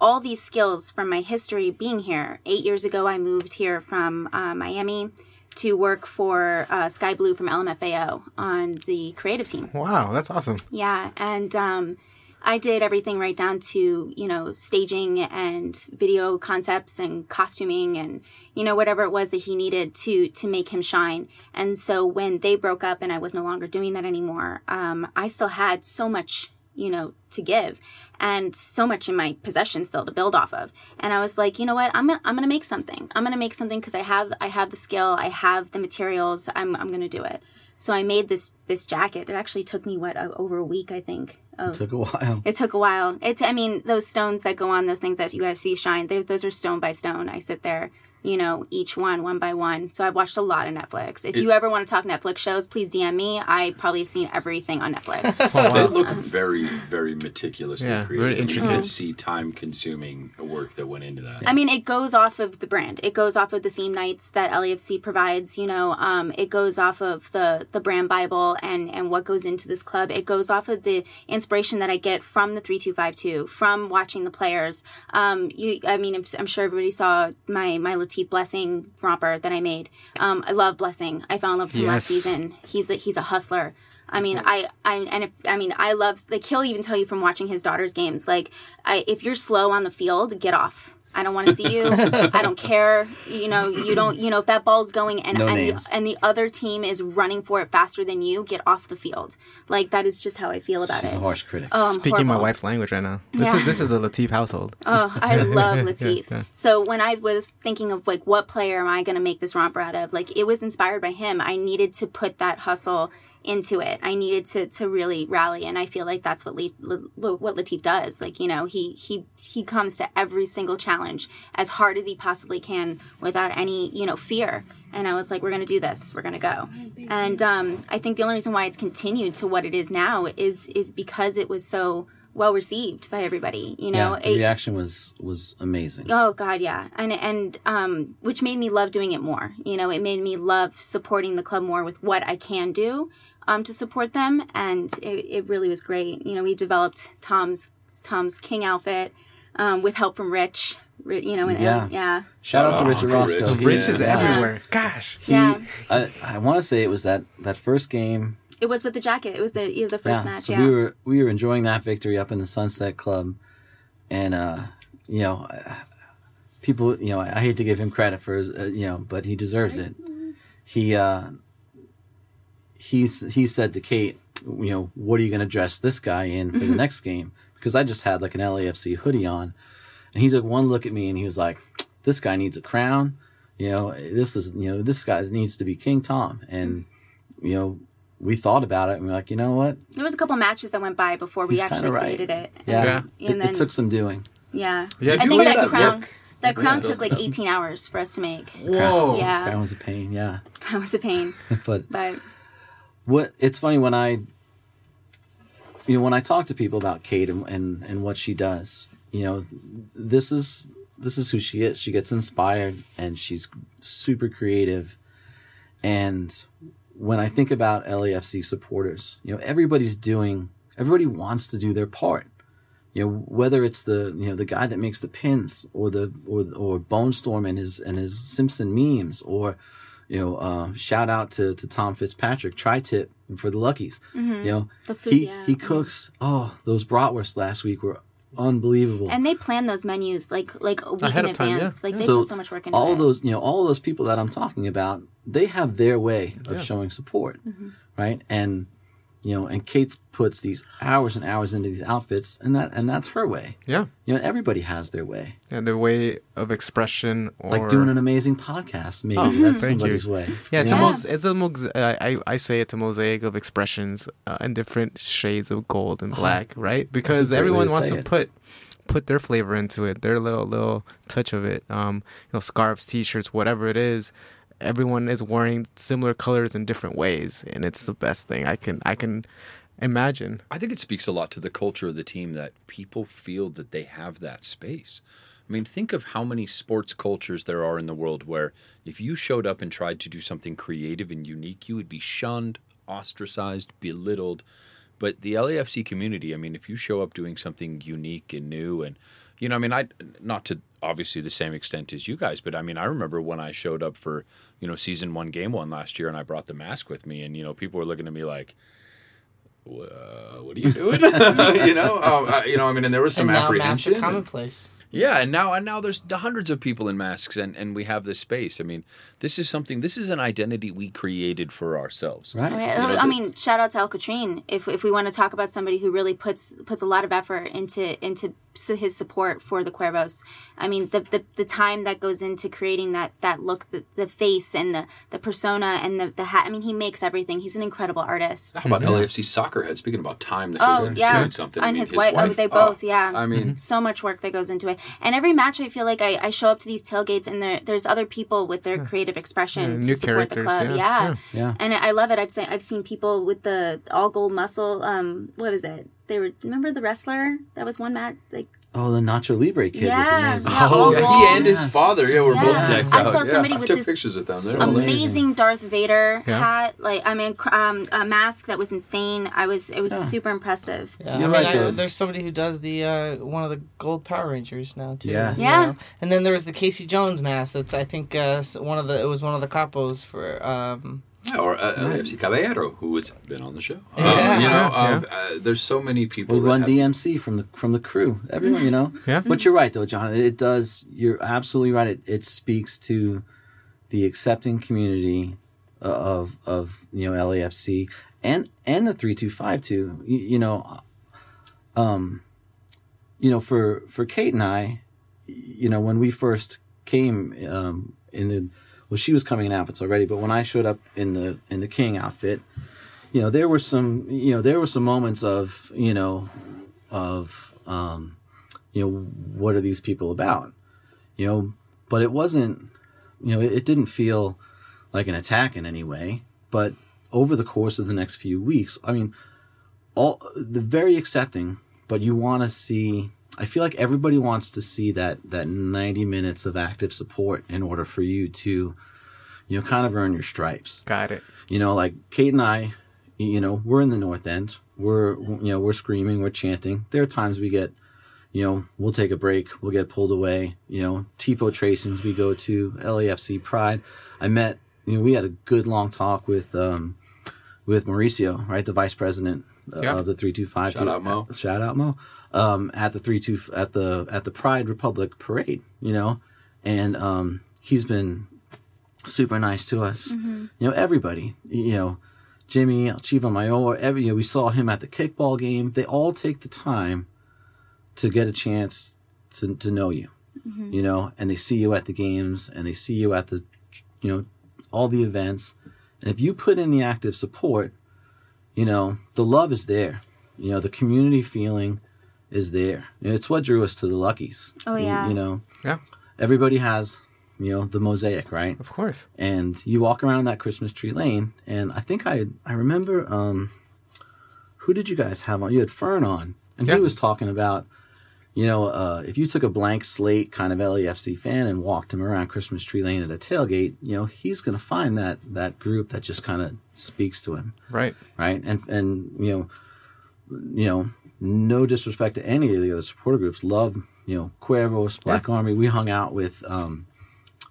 all these skills from my history being here. Eight years ago, I moved here from uh, Miami to work for uh, SkyBlu from LMFAO on the creative team. Wow, that's awesome. Yeah, and um, I did everything right down to you know staging and video concepts and costuming and you know whatever it was that he needed to to make him shine. And so when they broke up and I was no longer doing that anymore, um, I still had so much you know to give and so much in my possession still to build off of and i was like you know what i'm gonna i'm gonna make something i'm gonna make something because i have i have the skill i have the materials i'm, I'm gonna do it so i made this this jacket it actually took me what over a week i think of took a while. it took a while. It's, I mean, those stones that go on, those things that you guys see shine, they, those are stone by stone. I sit there, you know, each one, one by one. So I've watched a lot of Netflix. If you ever want to talk Netflix shows, please DM me. I probably have seen everything on Netflix. They look very, very meticulously Yeah, very created. and You intricate. could see time-consuming work that went into that. I mean, it goes off of the brand. It goes off of the theme nights that LAFC provides. You know, um, it goes off of the the brand Bible and and what goes into this club. It goes off of the inspiration that I get from the three two five two, from watching the players. Um, you, I mean, I'm, I'm sure everybody saw my my Latif Blessing romper that I made. Um, I love Blessing. I fell in love with him last season. He's a, he's a hustler. I mean, I, I, and if, I mean, I love, like, he'll even tell you from watching his daughter's games, like, I, if you're slow on the field, get off. I don't want to see you. I don't care. You know, you don't, you know, if that ball's going and, No and, names. the, and the other team is running for it faster than you, get off the field. Like, that is just how I feel about She's it. a harsh critic. Oh, I'm Speaking my wife's language right now. This Yeah. is this is a Latif household. Oh, I love Latif. yeah. So when I was thinking of like what player am I going to make this romper out of, like it was inspired by him. I needed to put that hustle into it. I needed to to really rally, and I feel like that's what Le- Le- what Latif does. Like you know, he he he comes to every single challenge as hard as he possibly can without any you know fear. And I was like, we're gonna do this. We're gonna go. And um, I think the only reason why it's continued to what it is now is is because it was so well received by everybody. You know, yeah, the reaction was was amazing. Oh God, yeah, and and um, which made me love doing it more. You know, it made me love supporting the club more with what I can do um, to support them, and it, it really was great. You know, we developed Tom's Tom's King outfit um, with help from Rich. You know, and Yeah. and- yeah, Shout out to Oh, Richard Rich. Roscoe. He- Rich is Yeah. everywhere. Gosh. He, Yeah. I, I want to say it was that that first game. it was with the jacket. It was the you know, the first yeah, match. so yeah, we were we were enjoying that victory up in the Sunset Club, and uh, you know, uh, people, you know, I hate to give him credit for his, uh, you know, but he deserves it. He uh, he's he said to Kate, you know, what are you going to dress this guy in for the mm-hmm. next game? Because I just had like an LAFC hoodie on, and he took one look at me and he was like, "This guy needs a crown." You know, this is you know this guy needs to be King Tom, and mm-hmm. you know we thought about it and we're like, you know what? there was a couple matches that went by before we He's kinda actually right. created it. Yeah, Yeah. And It, then- it took some doing. yeah. Yeah, I think that that crown. work? That crown took like 18 hours for us to make. Whoa. Yeah. Crown was a pain, yeah. That was a pain. but But what it's funny when I you know when I talk to people about Kate and, and and what she does, you know, this is this is who she is. She gets inspired and she's super creative. And when I think about LAFC supporters, you know, everybody's doing everybody wants to do their part. You know, whether it's the you know the guy that makes the pins or the or or Bone Storm and his and his Simpson memes or you know, uh, shout out to, to Tom Fitzpatrick, tri tip for the Luckies. You know, Mm-hmm. The food, he yeah. he cooks. Oh, those bratwursts last week were unbelievable. and they plan those menus like like a week Ahead in of time, advance. yeah. Like they so put so much work into all it. those you know all those people that I'm talking about, they have their way of Yeah. showing support, Mm-hmm. right? And you know, and Kate puts these hours and hours into these outfits, and that and that's her way. Yeah. You know, everybody has their way. And their way of expression or Like doing an amazing podcast, maybe Oh, that's somebody's you. way. Yeah, it's you a know? mos- it's a mos- I I say it's a mosaic of expressions uh, in different shades of gold and black, right? Because everyone to wants to it. put put their flavor into it, their little little touch of it. Um, you know, scarves, t-shirts, whatever it is. Everyone is wearing similar colors in different ways, and it's the best thing I can I can imagine. I think it speaks a lot to the culture of the team that people feel that they have that space. I mean, think of how many sports cultures there are in the world where if you showed up and tried to do something creative and unique, you would be shunned, ostracized, belittled. But the LAFC community, I mean, if you show up doing something unique and new and you know, I mean, I not to obviously the same extent as you guys, but I mean, I remember when I showed up for, you know, season 1 game 1 last year and I brought the mask with me and you know, people were looking at me like uh, what are you doing? you know, um, you know. I mean, and there was some and now masks apprehension. are and- commonplace. yeah, and now and now there's hundreds of people in masks, and and we have this space. I mean, this is something. This is an identity we created for ourselves. Right. Oh, yeah. You know, I mean, shout out to El Catrine. If if we want to talk about somebody who really puts puts a lot of effort into into s- his support for the Cuervos, I mean, the the, the time that goes into creating that that look, the, the face and the the persona and the the hat. I mean, he makes everything. He's an incredible artist. How about LAFC soccer head? Speaking about time that goes Oh into yeah, doing something. I and mean, his, wife. Oh, they oh, both. yeah. I mean, so much work that goes into it. And every match, I feel like I, I show up to these tailgates, and there there's other people with their creative expression Yeah, to new support the club. yeah, Yeah. yeah. Yeah. and I love it. I've seen I've seen people with the all gold muscle. Um, what was it? They were remember the wrestler that was one match like Oh, the Nacho Libre kid Yeah. was amazing. Yeah, oh, yeah, he and his father. Yeah, we're both Yeah. decked I out. saw yeah. somebody I with took this pictures with them. They're amazing. amazing Darth Vader Yeah. hat. Like I mean, um, a mask that was insane. I was it was super impressive. Yeah, I You're mean, right, I- there's somebody who does the uh, one of the gold Power Rangers now too. Yeah. you Yeah. know? And then there was the Casey Jones mask. That's I think uh, one of the it was one of the capos for. Um, Yeah, or uh, LAFC Caballero, who has been on the show. Um, Yeah. you know, Yeah. um, uh, there's so many people. We that run have- DMC from the from the crew. Everyone, you know. Yeah. But you're right, though, John. It does. You're absolutely right. It, it speaks to the accepting community of of you know LAFC and and the three two five two. You, you know, um, you know for for Kate and I, you know when we first came um, in the well, she was coming in outfits already, but when I showed up in the in the King outfit, you know there were some you know there were some moments of you know of um, you know what are these people about? You know but it wasn't you know it, it didn't feel like an attack in any way. But over the course of the next few weeks i mean all the very accepting but you want to see i feel like everybody wants to see that that 90 minutes of active support in order for you to you know kind of earn your stripes Got it. you know, like Kate and I, you know, we're in the North End. We're, you know, we're screaming, we're chanting. There are times we get, you know, we'll take a break, we'll get pulled away. You know, TIFO tracings we go to, LAFC Pride. I met, you know, we had a good long talk with, um, with Mauricio, right, the vice president uh, Yeah. of the three two five. Shout out, Mo. Shout out Mo. Um, at the three two at the at the Pride Republic parade, you know, and um, he's been super nice to us. You know, everybody. You know, Jimmy, Chiva Mayor, every you know, we saw him at the kickball game. They all take the time to get a chance to to know you. You know, and they see you at the games and they see you at the you know, all the events. And if you put in the active support, you know, the love is there. You know, the community feeling is there. It's what drew us to the Luckies. Oh, You- yeah. You, know, Yeah. everybody has, you know, the mosaic, right? Of course. and you walk around that Christmas tree lane, and I think I I remember um, who did you guys have on? You had Fern on, and Yeah. he was talking about, you know, uh, if you took a blank slate kind of LAFC fan and walked him around Christmas tree lane at a tailgate, you know, he's going to find that that group that just kind of speaks to him, Right. right? And and you know, you know, no disrespect to any of the other supporter groups, love you know Cuervos, Black Army. We hung out with. Um,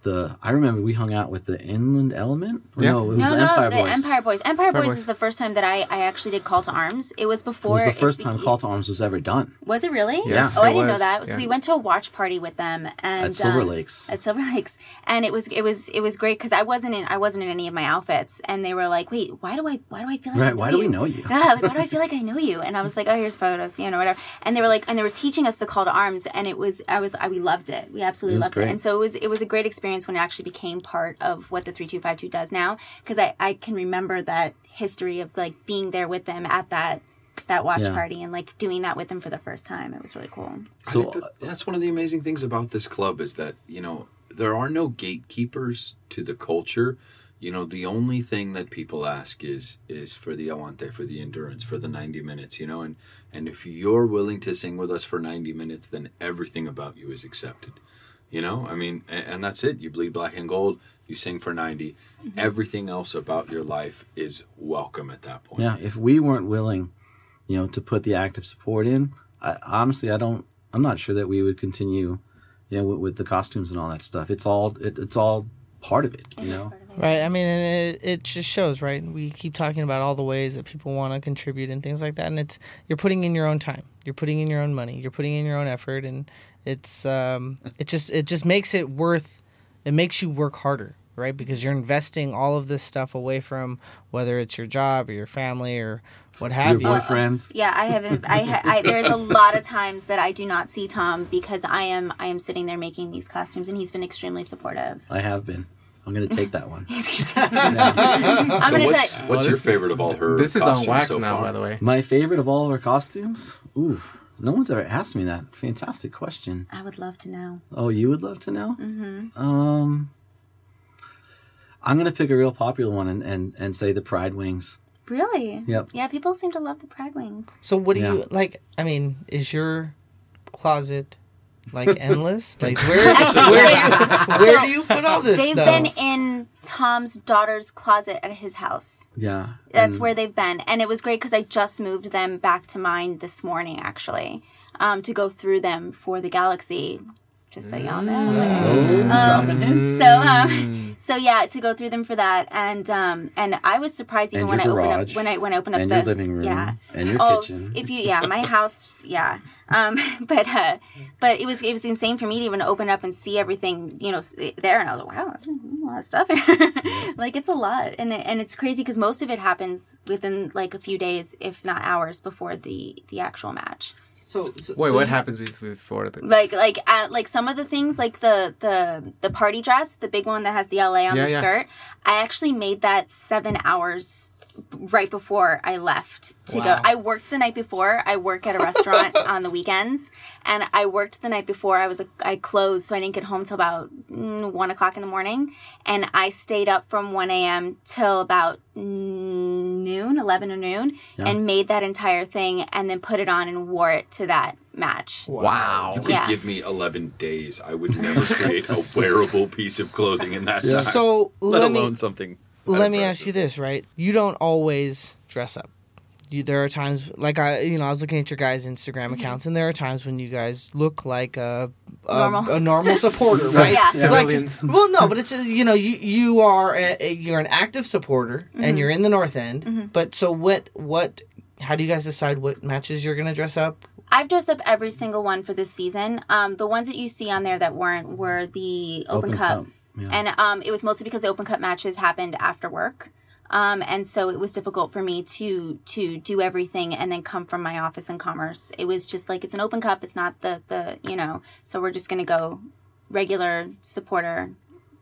the I remember we hung out with the Inland Element. Yeah. No, it was No, the no, Empire the Boys. Empire Boys. Empire Boys, Boys. is the first time that I, I actually did Call to Arms. It was It before. was the first time be- Call to Arms was ever done Was it really? Yes, Oh, I it didn't know that. So yeah. we went to a watch party with them and at Silver um, Lakes. At Silver Lakes, and it was it was it was great because I wasn't in I wasn't in any of my outfits, and they were like, "Wait, why do I why do I feel like I Right, know why do we you?" know you? Yeah, like why do I feel like I know you? And I was like, "Oh, here's photos, you know, whatever." And they were like, and they were teaching us the call to arms, and it was I was I, we loved it. We absolutely It loved great. it, and so it was it was a great experience when it actually became part of what the three two five two does now because I I can remember that history of like being there with them at that that watch Yeah. party and like doing that with them for the first time. It was really cool. So think that- uh, that's one of the amazing things about this club is that you know there are no gatekeepers to the culture. You know, the only thing that people ask is is for the aguante, for the endurance, for the ninety minutes. You know, and and if you're willing to sing with us for ninety minutes, then everything about you is accepted. You know, I mean, and, and that's it. You bleed black and gold. You sing for 90 Everything else about your life is welcome at that point. yeah, if we weren't willing, you know, to put the active support in, I, honestly, I don't. I'm not sure that we would continue, you know, with, with the costumes and all that stuff. It's all it, it's all part of it. You know, Right. I mean, and it, it just shows, right? We keep talking about all the ways that people want to contribute and things like that, and it's you're putting in your own time, you're putting in your own money, you're putting in your own effort, and it's um, it just it just makes it worth. It makes you work harder, right? Because you're investing all of this stuff away from whether it's your job or your family or what have your you. boyfriend. Yeah, I haven't. I, ha- I there's a lot of times that I do not see Tom because I am I am sitting there making these costumes, and he's been extremely supportive. I have been. I'm gonna take that one. I'm So gonna what's, tell what's your favorite of all her? This is on wax so now, far? by the way. My favorite of all her costumes. Ooh, no one's ever asked me that. Fantastic question. I would love to know. Oh, you would love to know? Mm-hmm. Um, I'm gonna pick a real popular one and, and, and say the Pride Wings. Really? Yep. Yeah, people seem to love the Pride Wings. So what do Yeah. you like? I mean, is your closet like endless? like where where do you, where do you put all this They've stuff? been in Tom's daughter's closet at his house. Yeah, That's and- where they've been, and it was great because I just moved them back to mine this morning, actually, um, to go through them for the Galaxy. Just so y'all know. Oh, dropping hints. So, um, so yeah, to go through them for that, and um, and I was surprised even And when I opened up when I when I opened up and the your living room, yeah, and your oh, kitchen. if you yeah, my house, yeah. Um, but uh, but it was it was insane for me to even open up and see everything you know there, and I was like, wow, a lot of stuff here. like it's a lot, and it, and it's crazy because most of it happens within like a few days, if not hours, before the the actual match. So, so, Wait, so what happens before the? like like uh, like some of the things like the the the party dress the big one that has the la on Yeah, the yeah. skirt i actually made that seven hours right before i left to Wow. go i worked the night before i work at a restaurant on the weekends and i worked the night before i was i closed so i didn't get home till about mm, one o'clock in the morning and i stayed up from 1 a.m till about mm, noon 11 or noon and made that entire thing and then put it on and wore it to that match Wow. You could Yeah. give me 11 days. I would never create a wearable piece of clothing in that time. So let, let, alone me something. Let me ask you this, right? You don't always dress up. You, there are times like I, you know, I was looking at your guys' Instagram mm-hmm. accounts, and there are times when you guys look like a a Normal. a normal supporter, right? Yeah. So, like, well, no, but it's just, you know you you are a, a- you're an active supporter, and mm-hmm. you're in the North End. Mm-hmm. But so what what? How do you guys decide what matches you're gonna dress up? I've dressed up every single one for this season. Um, the ones that you see on there that weren't were the Open, Open Cup, Cup, yeah. and um, it was mostly because the Open Cup matches happened after work, um, and so it was difficult for me to to do everything and then come from my office in Commerce. It was just like it's an Open Cup. It's not the the you know. So we're just gonna go regular supporter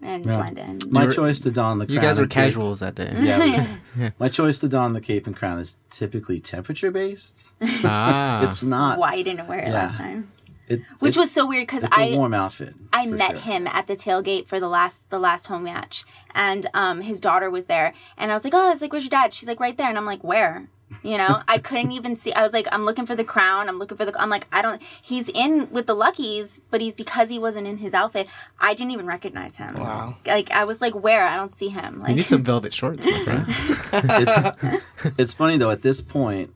and Yeah. blend in. My You were- choice to don the You guys were and cape- casuals that day. Yeah, my choice to don the cape and crown is typically temperature based. Ah. It's not. Why you didn't wear it Yeah. last time? It, which it- was so weird because it's a I warm outfit. I met sure. him at the tailgate for the last the last home match, and um, his daughter was there, and I was like, oh, I was like, where's your dad? She's like, right there, and I'm like, where? You know, I couldn't even see. I was like, I'm looking for the crown. I'm looking for the. I'm like, I don't. He's in with the Luckies, but he's because he wasn't in his outfit. I didn't even recognize him. Wow. Like I was like, where? I don't see him. Like You need some velvet shorts, my friend. it's it's funny though. At this point,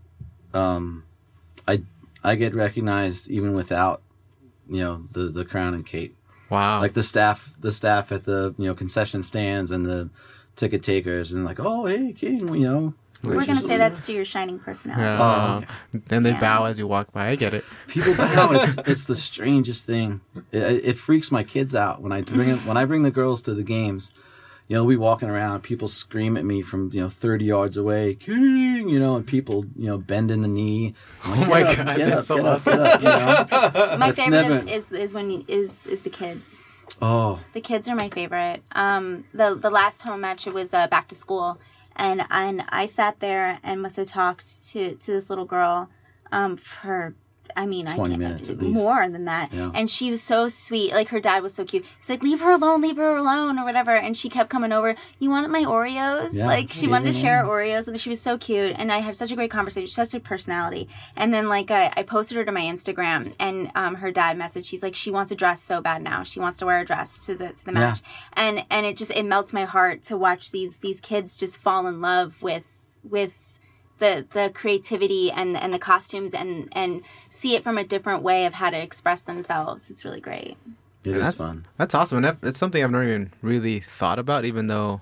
um, I I get recognized even without you know the the crown and cape. Wow. Like the staff, the staff at the you know concession stands and the ticket takers, and like, oh hey King, you know. we're gonna say that's to your shining personality. Uh, Oh, okay. Then they Yeah. bow as you walk by. I get it. People bow. It's it's the strangest thing. It, it freaks my kids out when I bring when I bring the girls to the games. You know, we walking around, people scream at me from you know thirty yards away, King. You know, and people you know bending the knee. Like, Oh my "Get up, God, that's up, so get up. You know. My favorite never- is, is is when you, is is the kids. Oh, The kids are my favorite. Um, the the last home match it was uh, back to school, and and I sat there and must have talked to to this little girl, um, for. I mean, 20 I minutes at least. more than that. Yeah. And she was so sweet. Like her dad was so cute. He's like, "Leave her alone, leave her alone," or whatever. And she kept coming over. You want my Oreos? Yeah, like she wanted to share Oreos, and she was so cute. And I had such a great conversation. Such a personality. And then like I, I posted her to my Instagram, and um, her dad messaged. She's like, she wants a dress so bad now. She wants to wear a dress to the to the Yeah. match. And and it just it melts my heart to watch these these kids just fall in love with with the the creativity and and the costumes and and see it from a different way of how to express themselves. It's really great. yeah that's fun. That's awesome, and that, it's something I've never even really thought about, even though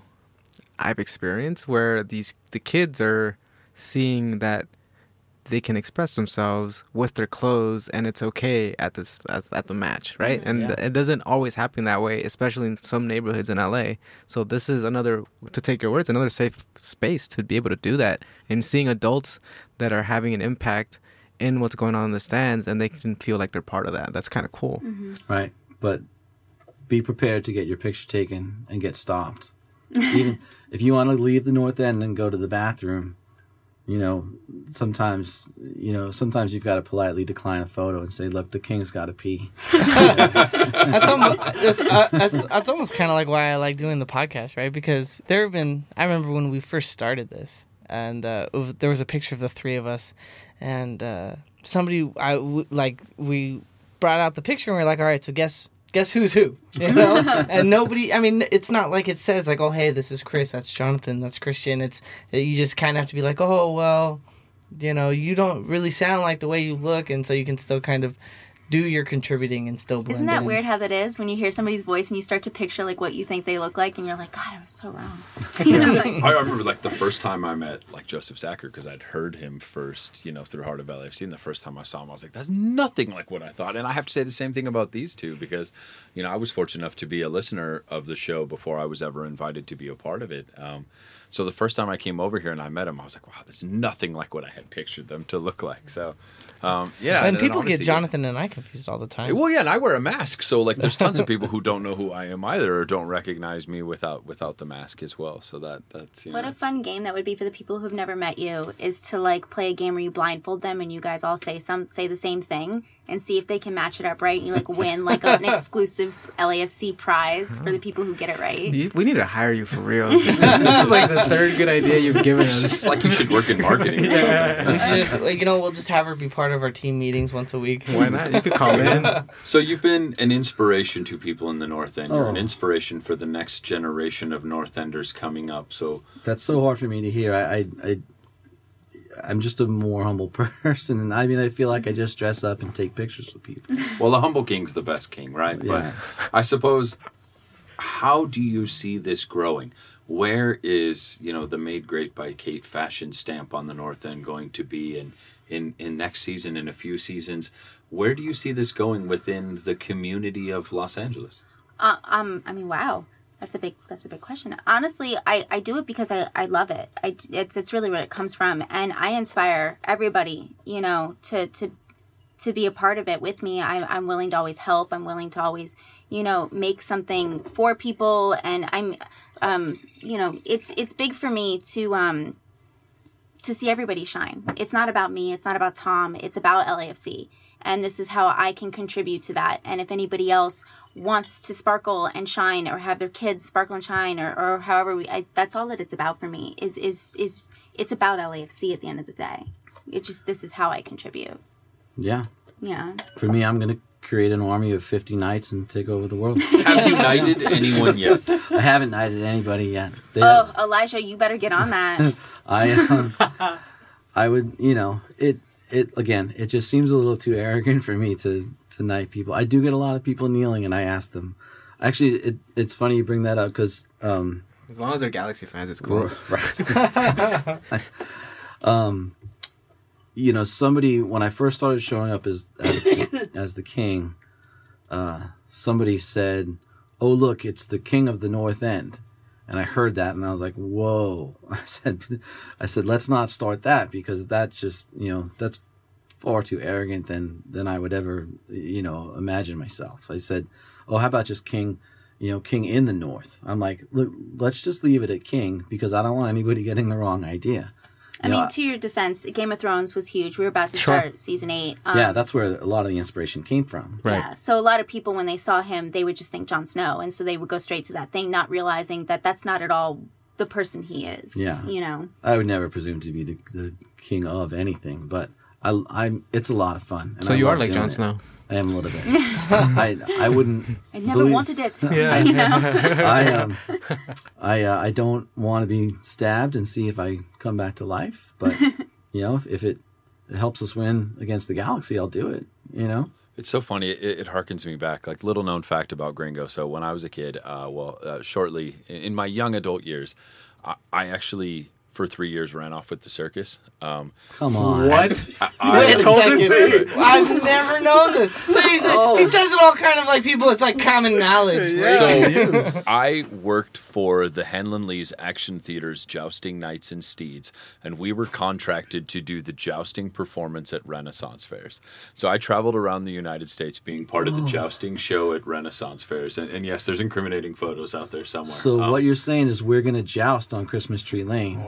I've experienced where these the kids are seeing that they can express themselves with their clothes, and it's okay at this at, at the match, right? Mm-hmm. And Yeah. it doesn't always happen that way, especially in some neighborhoods in LA. So this is another, to take your words, another safe space to be able to do that, and seeing adults that are having an impact in what's going on in the stands, and they can feel like they're part of that. That's kind of cool. Mm-hmm. Right. But be prepared to get your picture taken and get stopped. Even if you want to leave the north end and go to the bathroom, you know, sometimes you know, sometimes you've got to politely decline a photo and say, "Look, the king's got to pee." that's almost that's, uh, that's, that's almost kind of like why I like doing the podcast, right? Because there have been. I remember when we first started this, and uh, was- there was a picture of the three of us, and uh, somebody I w- like we brought out the picture and we are like, all right, so guess guess who's who, you know? and nobody. I mean, it's not like it says like, oh hey, this is Chris, that's Jonathan, that's Christian. It's you just kind of have to be like, oh well, you know, you don't really sound like the way you look, and so you can still kind of do your contributing and still blend Isn't that in. weird how that is when you hear somebody's voice and you start to picture like what you think they look like and you're like, God, I was so wrong. You know, like, I remember like the first time I met like Joseph Zacher because I'd heard him first, you know, through Heart of LAFC. And the first time I saw him, I was like, "That's nothing like what I thought." And I have to say the same thing about these two because, you know, I was fortunate enough to be a listener of the show before I was ever invited to be a part of it. Um, so the first time I came over here and I met him, I was like, "Wow, there's nothing like what I had pictured them to look like." So, um, yeah, and then people get Jonathan and I confused all the time. well, yeah, and I wear a mask, so like, there's tons of people who don't know who I am either, or don't recognize me without without the mask as well. So that that's you know, what a fun game that would be for the people who've never met you is to like play a game where you blindfold them and you guys all say some say the same thing and see if they can match it up right and you like win like an exclusive LAFC prize for the people who get it right. We need to hire you for real. this is like the third good idea you've given us. just like you should work in marketing. or something. We should just, you know, we'll just have her be part of our team meetings once a week. Why not? You could call in. So you've been an inspiration to people in the North End. You're an Oh. inspiration for the next generation of North Enders coming up. So That's so hard for me to hear. I, I, I I'm just a more humble person, and I mean, I feel like I just dress up and take pictures with people. Well, the humble king's the best king, right? Yeah. But I suppose, how do you see this growing? Where is you know the "Made Great by Kate" fashion stamp on the North End going to be in in in next season, in a few seasons? Where do you see this going within the community of Los Angeles? Uh, um, I mean, wow, that's a big that's a big question. Honestly, I, I do it because I, I love it. I it's it's really where it comes from, and I inspire everybody, you know, to to to be a part of it with me. I'm I'm willing to always help. I'm willing to always you know make something for people, and I'm um you know it's it's big for me to um to see everybody shine. It's not about me. It's not about Tom. It's about LAFC. And this is how I can contribute to that. And if anybody else wants to sparkle and shine, or have their kids sparkle and shine, or, or however we, I, that's all that it's about for me. Is is is it's about LAFC at the end of the day. It just this is how I contribute. Yeah. Yeah. For me, I'm going to create an army of 50 knights and take over the world. Have you knighted anyone yet? I haven't knighted anybody yet. They, Oh, Elijah, you better get on that. I, um, I would, you know, it, it again, it just seems a little too arrogant for me to to knight people. I do get a lot of people kneeling, and I ask them. Actually, it, it's funny you bring that up because um, As long as they're Galaxy fans, it's cool. Right. um, you know, somebody when I first started showing up as as the, as the king, uh, somebody said, "Oh, look, it's the king of the North End," and I heard that, and I was like, "Whoa!" I said, "I said let's not start that because that's just you know that's far too arrogant than than I would ever you know imagine myself." So I said, "Oh, how about just king?" you know, king in the north. I'm like, look, let's just leave it at king because I don't want anybody getting the wrong idea. I mean, to your defense, Game of Thrones was huge. We were about to Sure. start season eight. Um, yeah, that's where a lot of the inspiration came from. Right. Yeah. So a lot of people, when they saw him, they would just think Jon Snow, and so they would go straight to that thing, not realizing that that's not at all the person he is. Yeah. You know. I would never presume to be the, the king of anything, but I, I'm. It's a lot of fun. and So I you are like doing Jon. Snow. I am a little bit. I I wouldn't. I never believe- wanted it. Yeah. You know. I um, I uh, I don't want to be stabbed and see if I come back to life. But you know, if, if it, it helps us win against the galaxy, I'll do it. You know. It's so funny. It, it harkens me back. Like little known fact about Gringo. So when I was a kid, uh, well, uh, shortly in, in my young adult years, I, I actually for three years ran off with the circus. Um, Come on. What? I, Wait a told us second. this? I've never known this. He, said, he says it all kind of like people. It's like common knowledge. So I worked for the Hanlon Lee's Action Theater's Jousting Knights and Steeds, and we were contracted to do the jousting performance at Renaissance fairs. So I traveled around the United States being part of the jousting show at Renaissance fairs. And, and yes, there's incriminating photos out there somewhere. So Um, what you're saying is we're gonna joust on Christmas Tree Lane.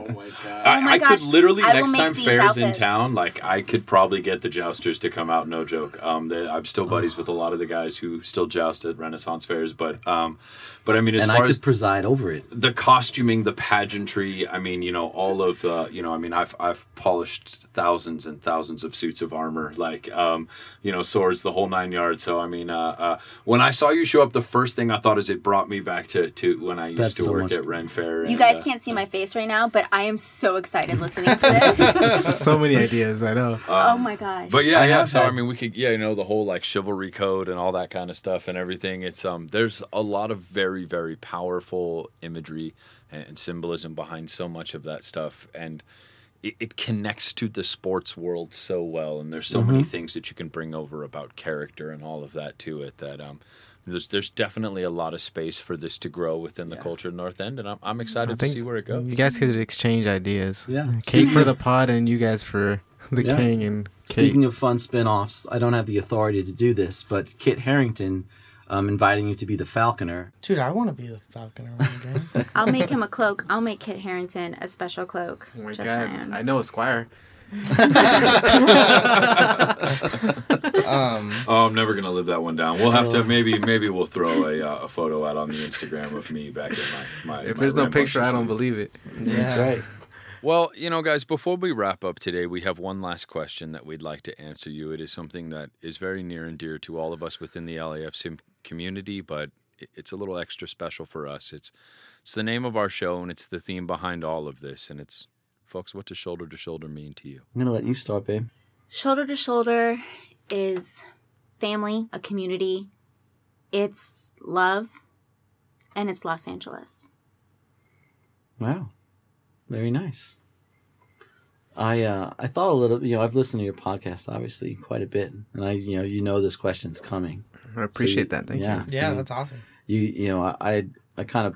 I, Oh my I gosh, could literally I next time these fairs in town, like I could probably get the jousters to come out. No joke. Um, they, I'm still buddies with a lot of the guys who still joust at Renaissance fairs, but um, but I mean, as and far I as could preside over it. the costuming, the pageantry. I mean, you know, all of uh, you know. I mean, I've I've polished thousands and thousands of suits of armor, like um, you know, swords, the whole nine yards. So I mean, uh, uh, when I saw you show up, the first thing I thought is it brought me back to to when I used That's to so work at. Ren Fair. You and, guys uh, can't see my face right now, but I am so excited listening to this. so many ideas. I know. oh my gosh. But yeah, I yeah. have So I mean, we could, yeah, you know, the whole like chivalry code and all that kind of stuff and everything. It's um, there's a lot of very, very powerful imagery and, and symbolism behind so much of that stuff, and it, it connects to the sports world so well. And there's so many things that you can bring over about character and all of that to it. That um, there's there's definitely a lot of space for this to grow within the culture of North End, and I'm I'm excited to see where it goes. You guys could exchange ideas. Yeah. Kate for the pod and you guys for the Yeah. king and Kate. Speaking of fun spin-offs, I don't have the authority to do this, but Kit Harington um, inviting you to be the Falconer. Dude, I want to be the Falconer one day. I'll make him a cloak. I'll make Kit Harington a special cloak. Oh my Just god. saying. I know a squire. Um, Oh, I'm never gonna live that one down. We'll have to maybe maybe we'll throw a, uh, a photo out on the Instagram of me back in my my. If my there's no picture, I don't believe it. yeah. right. Well, you know, guys, before we wrap up today, we have one last question that we'd like to answer you. It is something that is very near and dear to all of us within the LAFC community, but it's a little extra special for us. It's it's the name of our show and it's the theme behind all of this. And it's, folks, what does shoulder to shoulder mean to you? I'm gonna let you start, babe. Shoulder to shoulder is family, a community. It's love, and it's Los Angeles. Wow, very nice. I uh, I thought a little. You know, I've listened to your podcast obviously quite a bit, and I you know you know this question's coming. I appreciate you- that. Thank yeah. you. Yeah, You- that's awesome. you you know I I, I kind of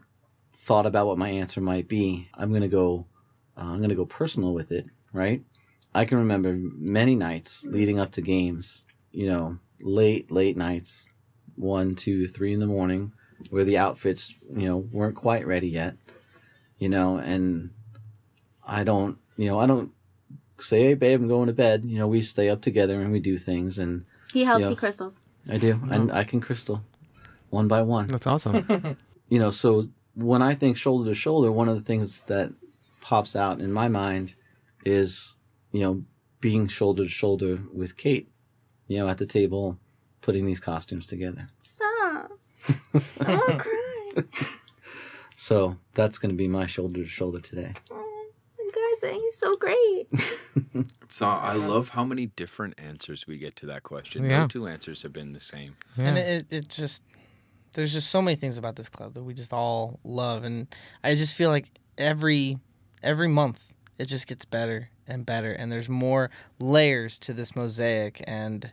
thought about what my answer might be. I'm gonna go uh, I'm gonna go personal with it, right? I can remember many nights leading up to games, you know, late late nights, one, two, three in the morning, where the outfits you know weren't quite ready yet, you know, and I don't you know I don't say hey babe I'm going to bed. You know we stay up together and we do things and He helps Yeah. see crystals. I do. And I can crystal one by one. That's awesome. you know, so when I think shoulder to shoulder, one of the things that pops out in my mind is, you know, being shoulder to shoulder with Kate, you know, at the table, putting these costumes together. Stop. I'm gonna cry. So that's going to be my shoulder to shoulder today. Oh, you guys, eh, he's so great. So I love how many different answers we get to that question. Yeah. No two answers have been the same. And Yeah. it, it just there's just so many things about this club that we just all love, and I just feel like every every month it just gets better and better, and there's more layers to this mosaic, and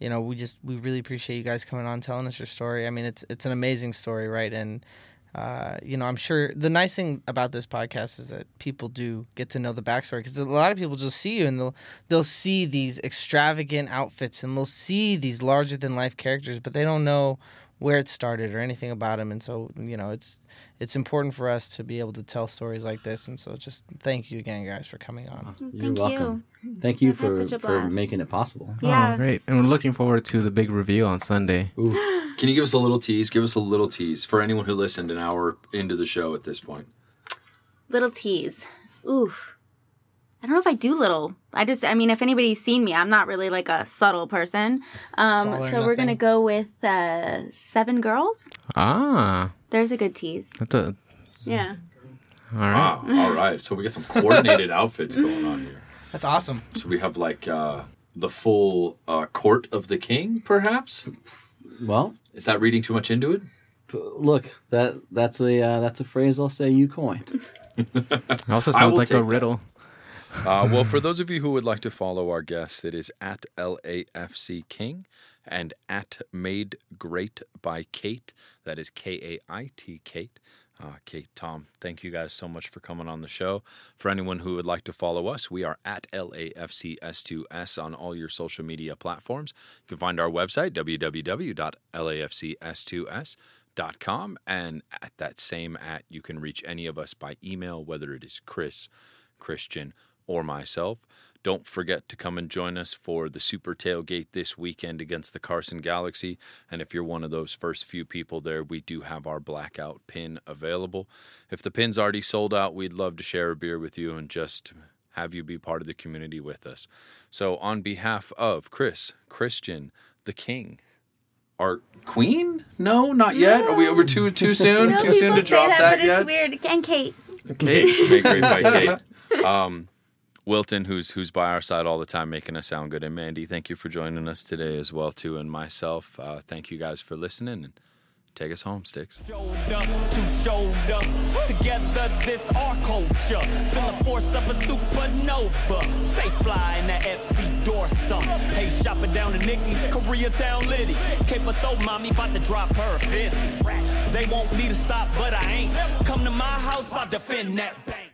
you know we just we really appreciate you guys coming on telling us your story. I mean it's it's an amazing story, right? And uh, you know, I'm sure the nice thing about this podcast is that people do get to know the backstory because a lot of people just see you and they'll they'll see these extravagant outfits and they'll see these larger than life characters, but they don't know where it started or anything about him. And so, you know, it's it's important for us to be able to tell stories like this. And so, just thank you again, guys, for coming on. You're Thank welcome. Thank you for, for making it possible. Yeah. Oh, great. And we're looking forward to the big reveal on Sunday. Can you give us a little tease? Give us a little tease for anyone who listened an hour into the show at this point. Little tease. Oof. I don't know if I do little. I just, I mean, if anybody's seen me, I'm not really like a subtle person. Um, all or so we're gonna go with uh, seven girls. Ah, There's a good tease. that's a Yeah. all right. Wow. All right. So we got some coordinated outfits going on here. That's awesome. So we have like uh, the full uh, court of the king, perhaps. Well, Is that reading too much into it? look, that that's a uh, that's a phrase I'll say you coined. It also sounds like a that. riddle. Uh, well, for those of you who would like to follow our guest, it is at LAFC King and at Made Great by Kate. That is K A I T Kate. Uh, Kate, Tom, thank you guys so much for coming on the show. For anyone who would like to follow us, we are at LAFCS2S on all your social media platforms. You can find our website, www.lafcs2s.com. And at that same at, you can reach any of us by email, whether it is Chris, Christian, or myself. Don't forget to come and join us for the Super Tailgate this weekend against the Carson Galaxy. And if you're one of those first few people there, we do have our blackout pin available. If the pin's already sold out, we'd love to share a beer with you and just have you be part of the community with us. So, on behalf of Chris, Christian, the King, our Queen? No, not yet. Are we over too too soon? No, too soon to say drop that, that, but yet? it's weird. And Kate. Kate, make great by Kate. Um, Wilton, who's who's by our side all the time, making us sound good, and Mandy, thank you for joining us today as well too, and myself. Uh, thank you guys for listening, and take us home, Sticks. Shoulder to shoulder, together this our culture. Feel the force of a supernova. Stay fly in that FC Dorsum. Hey, shopping down to Nikki's Koreatown Liddy. Cape so mommy about to drop her 50. They want me to stop, but I ain't. Come to my house, I'll defend that bank.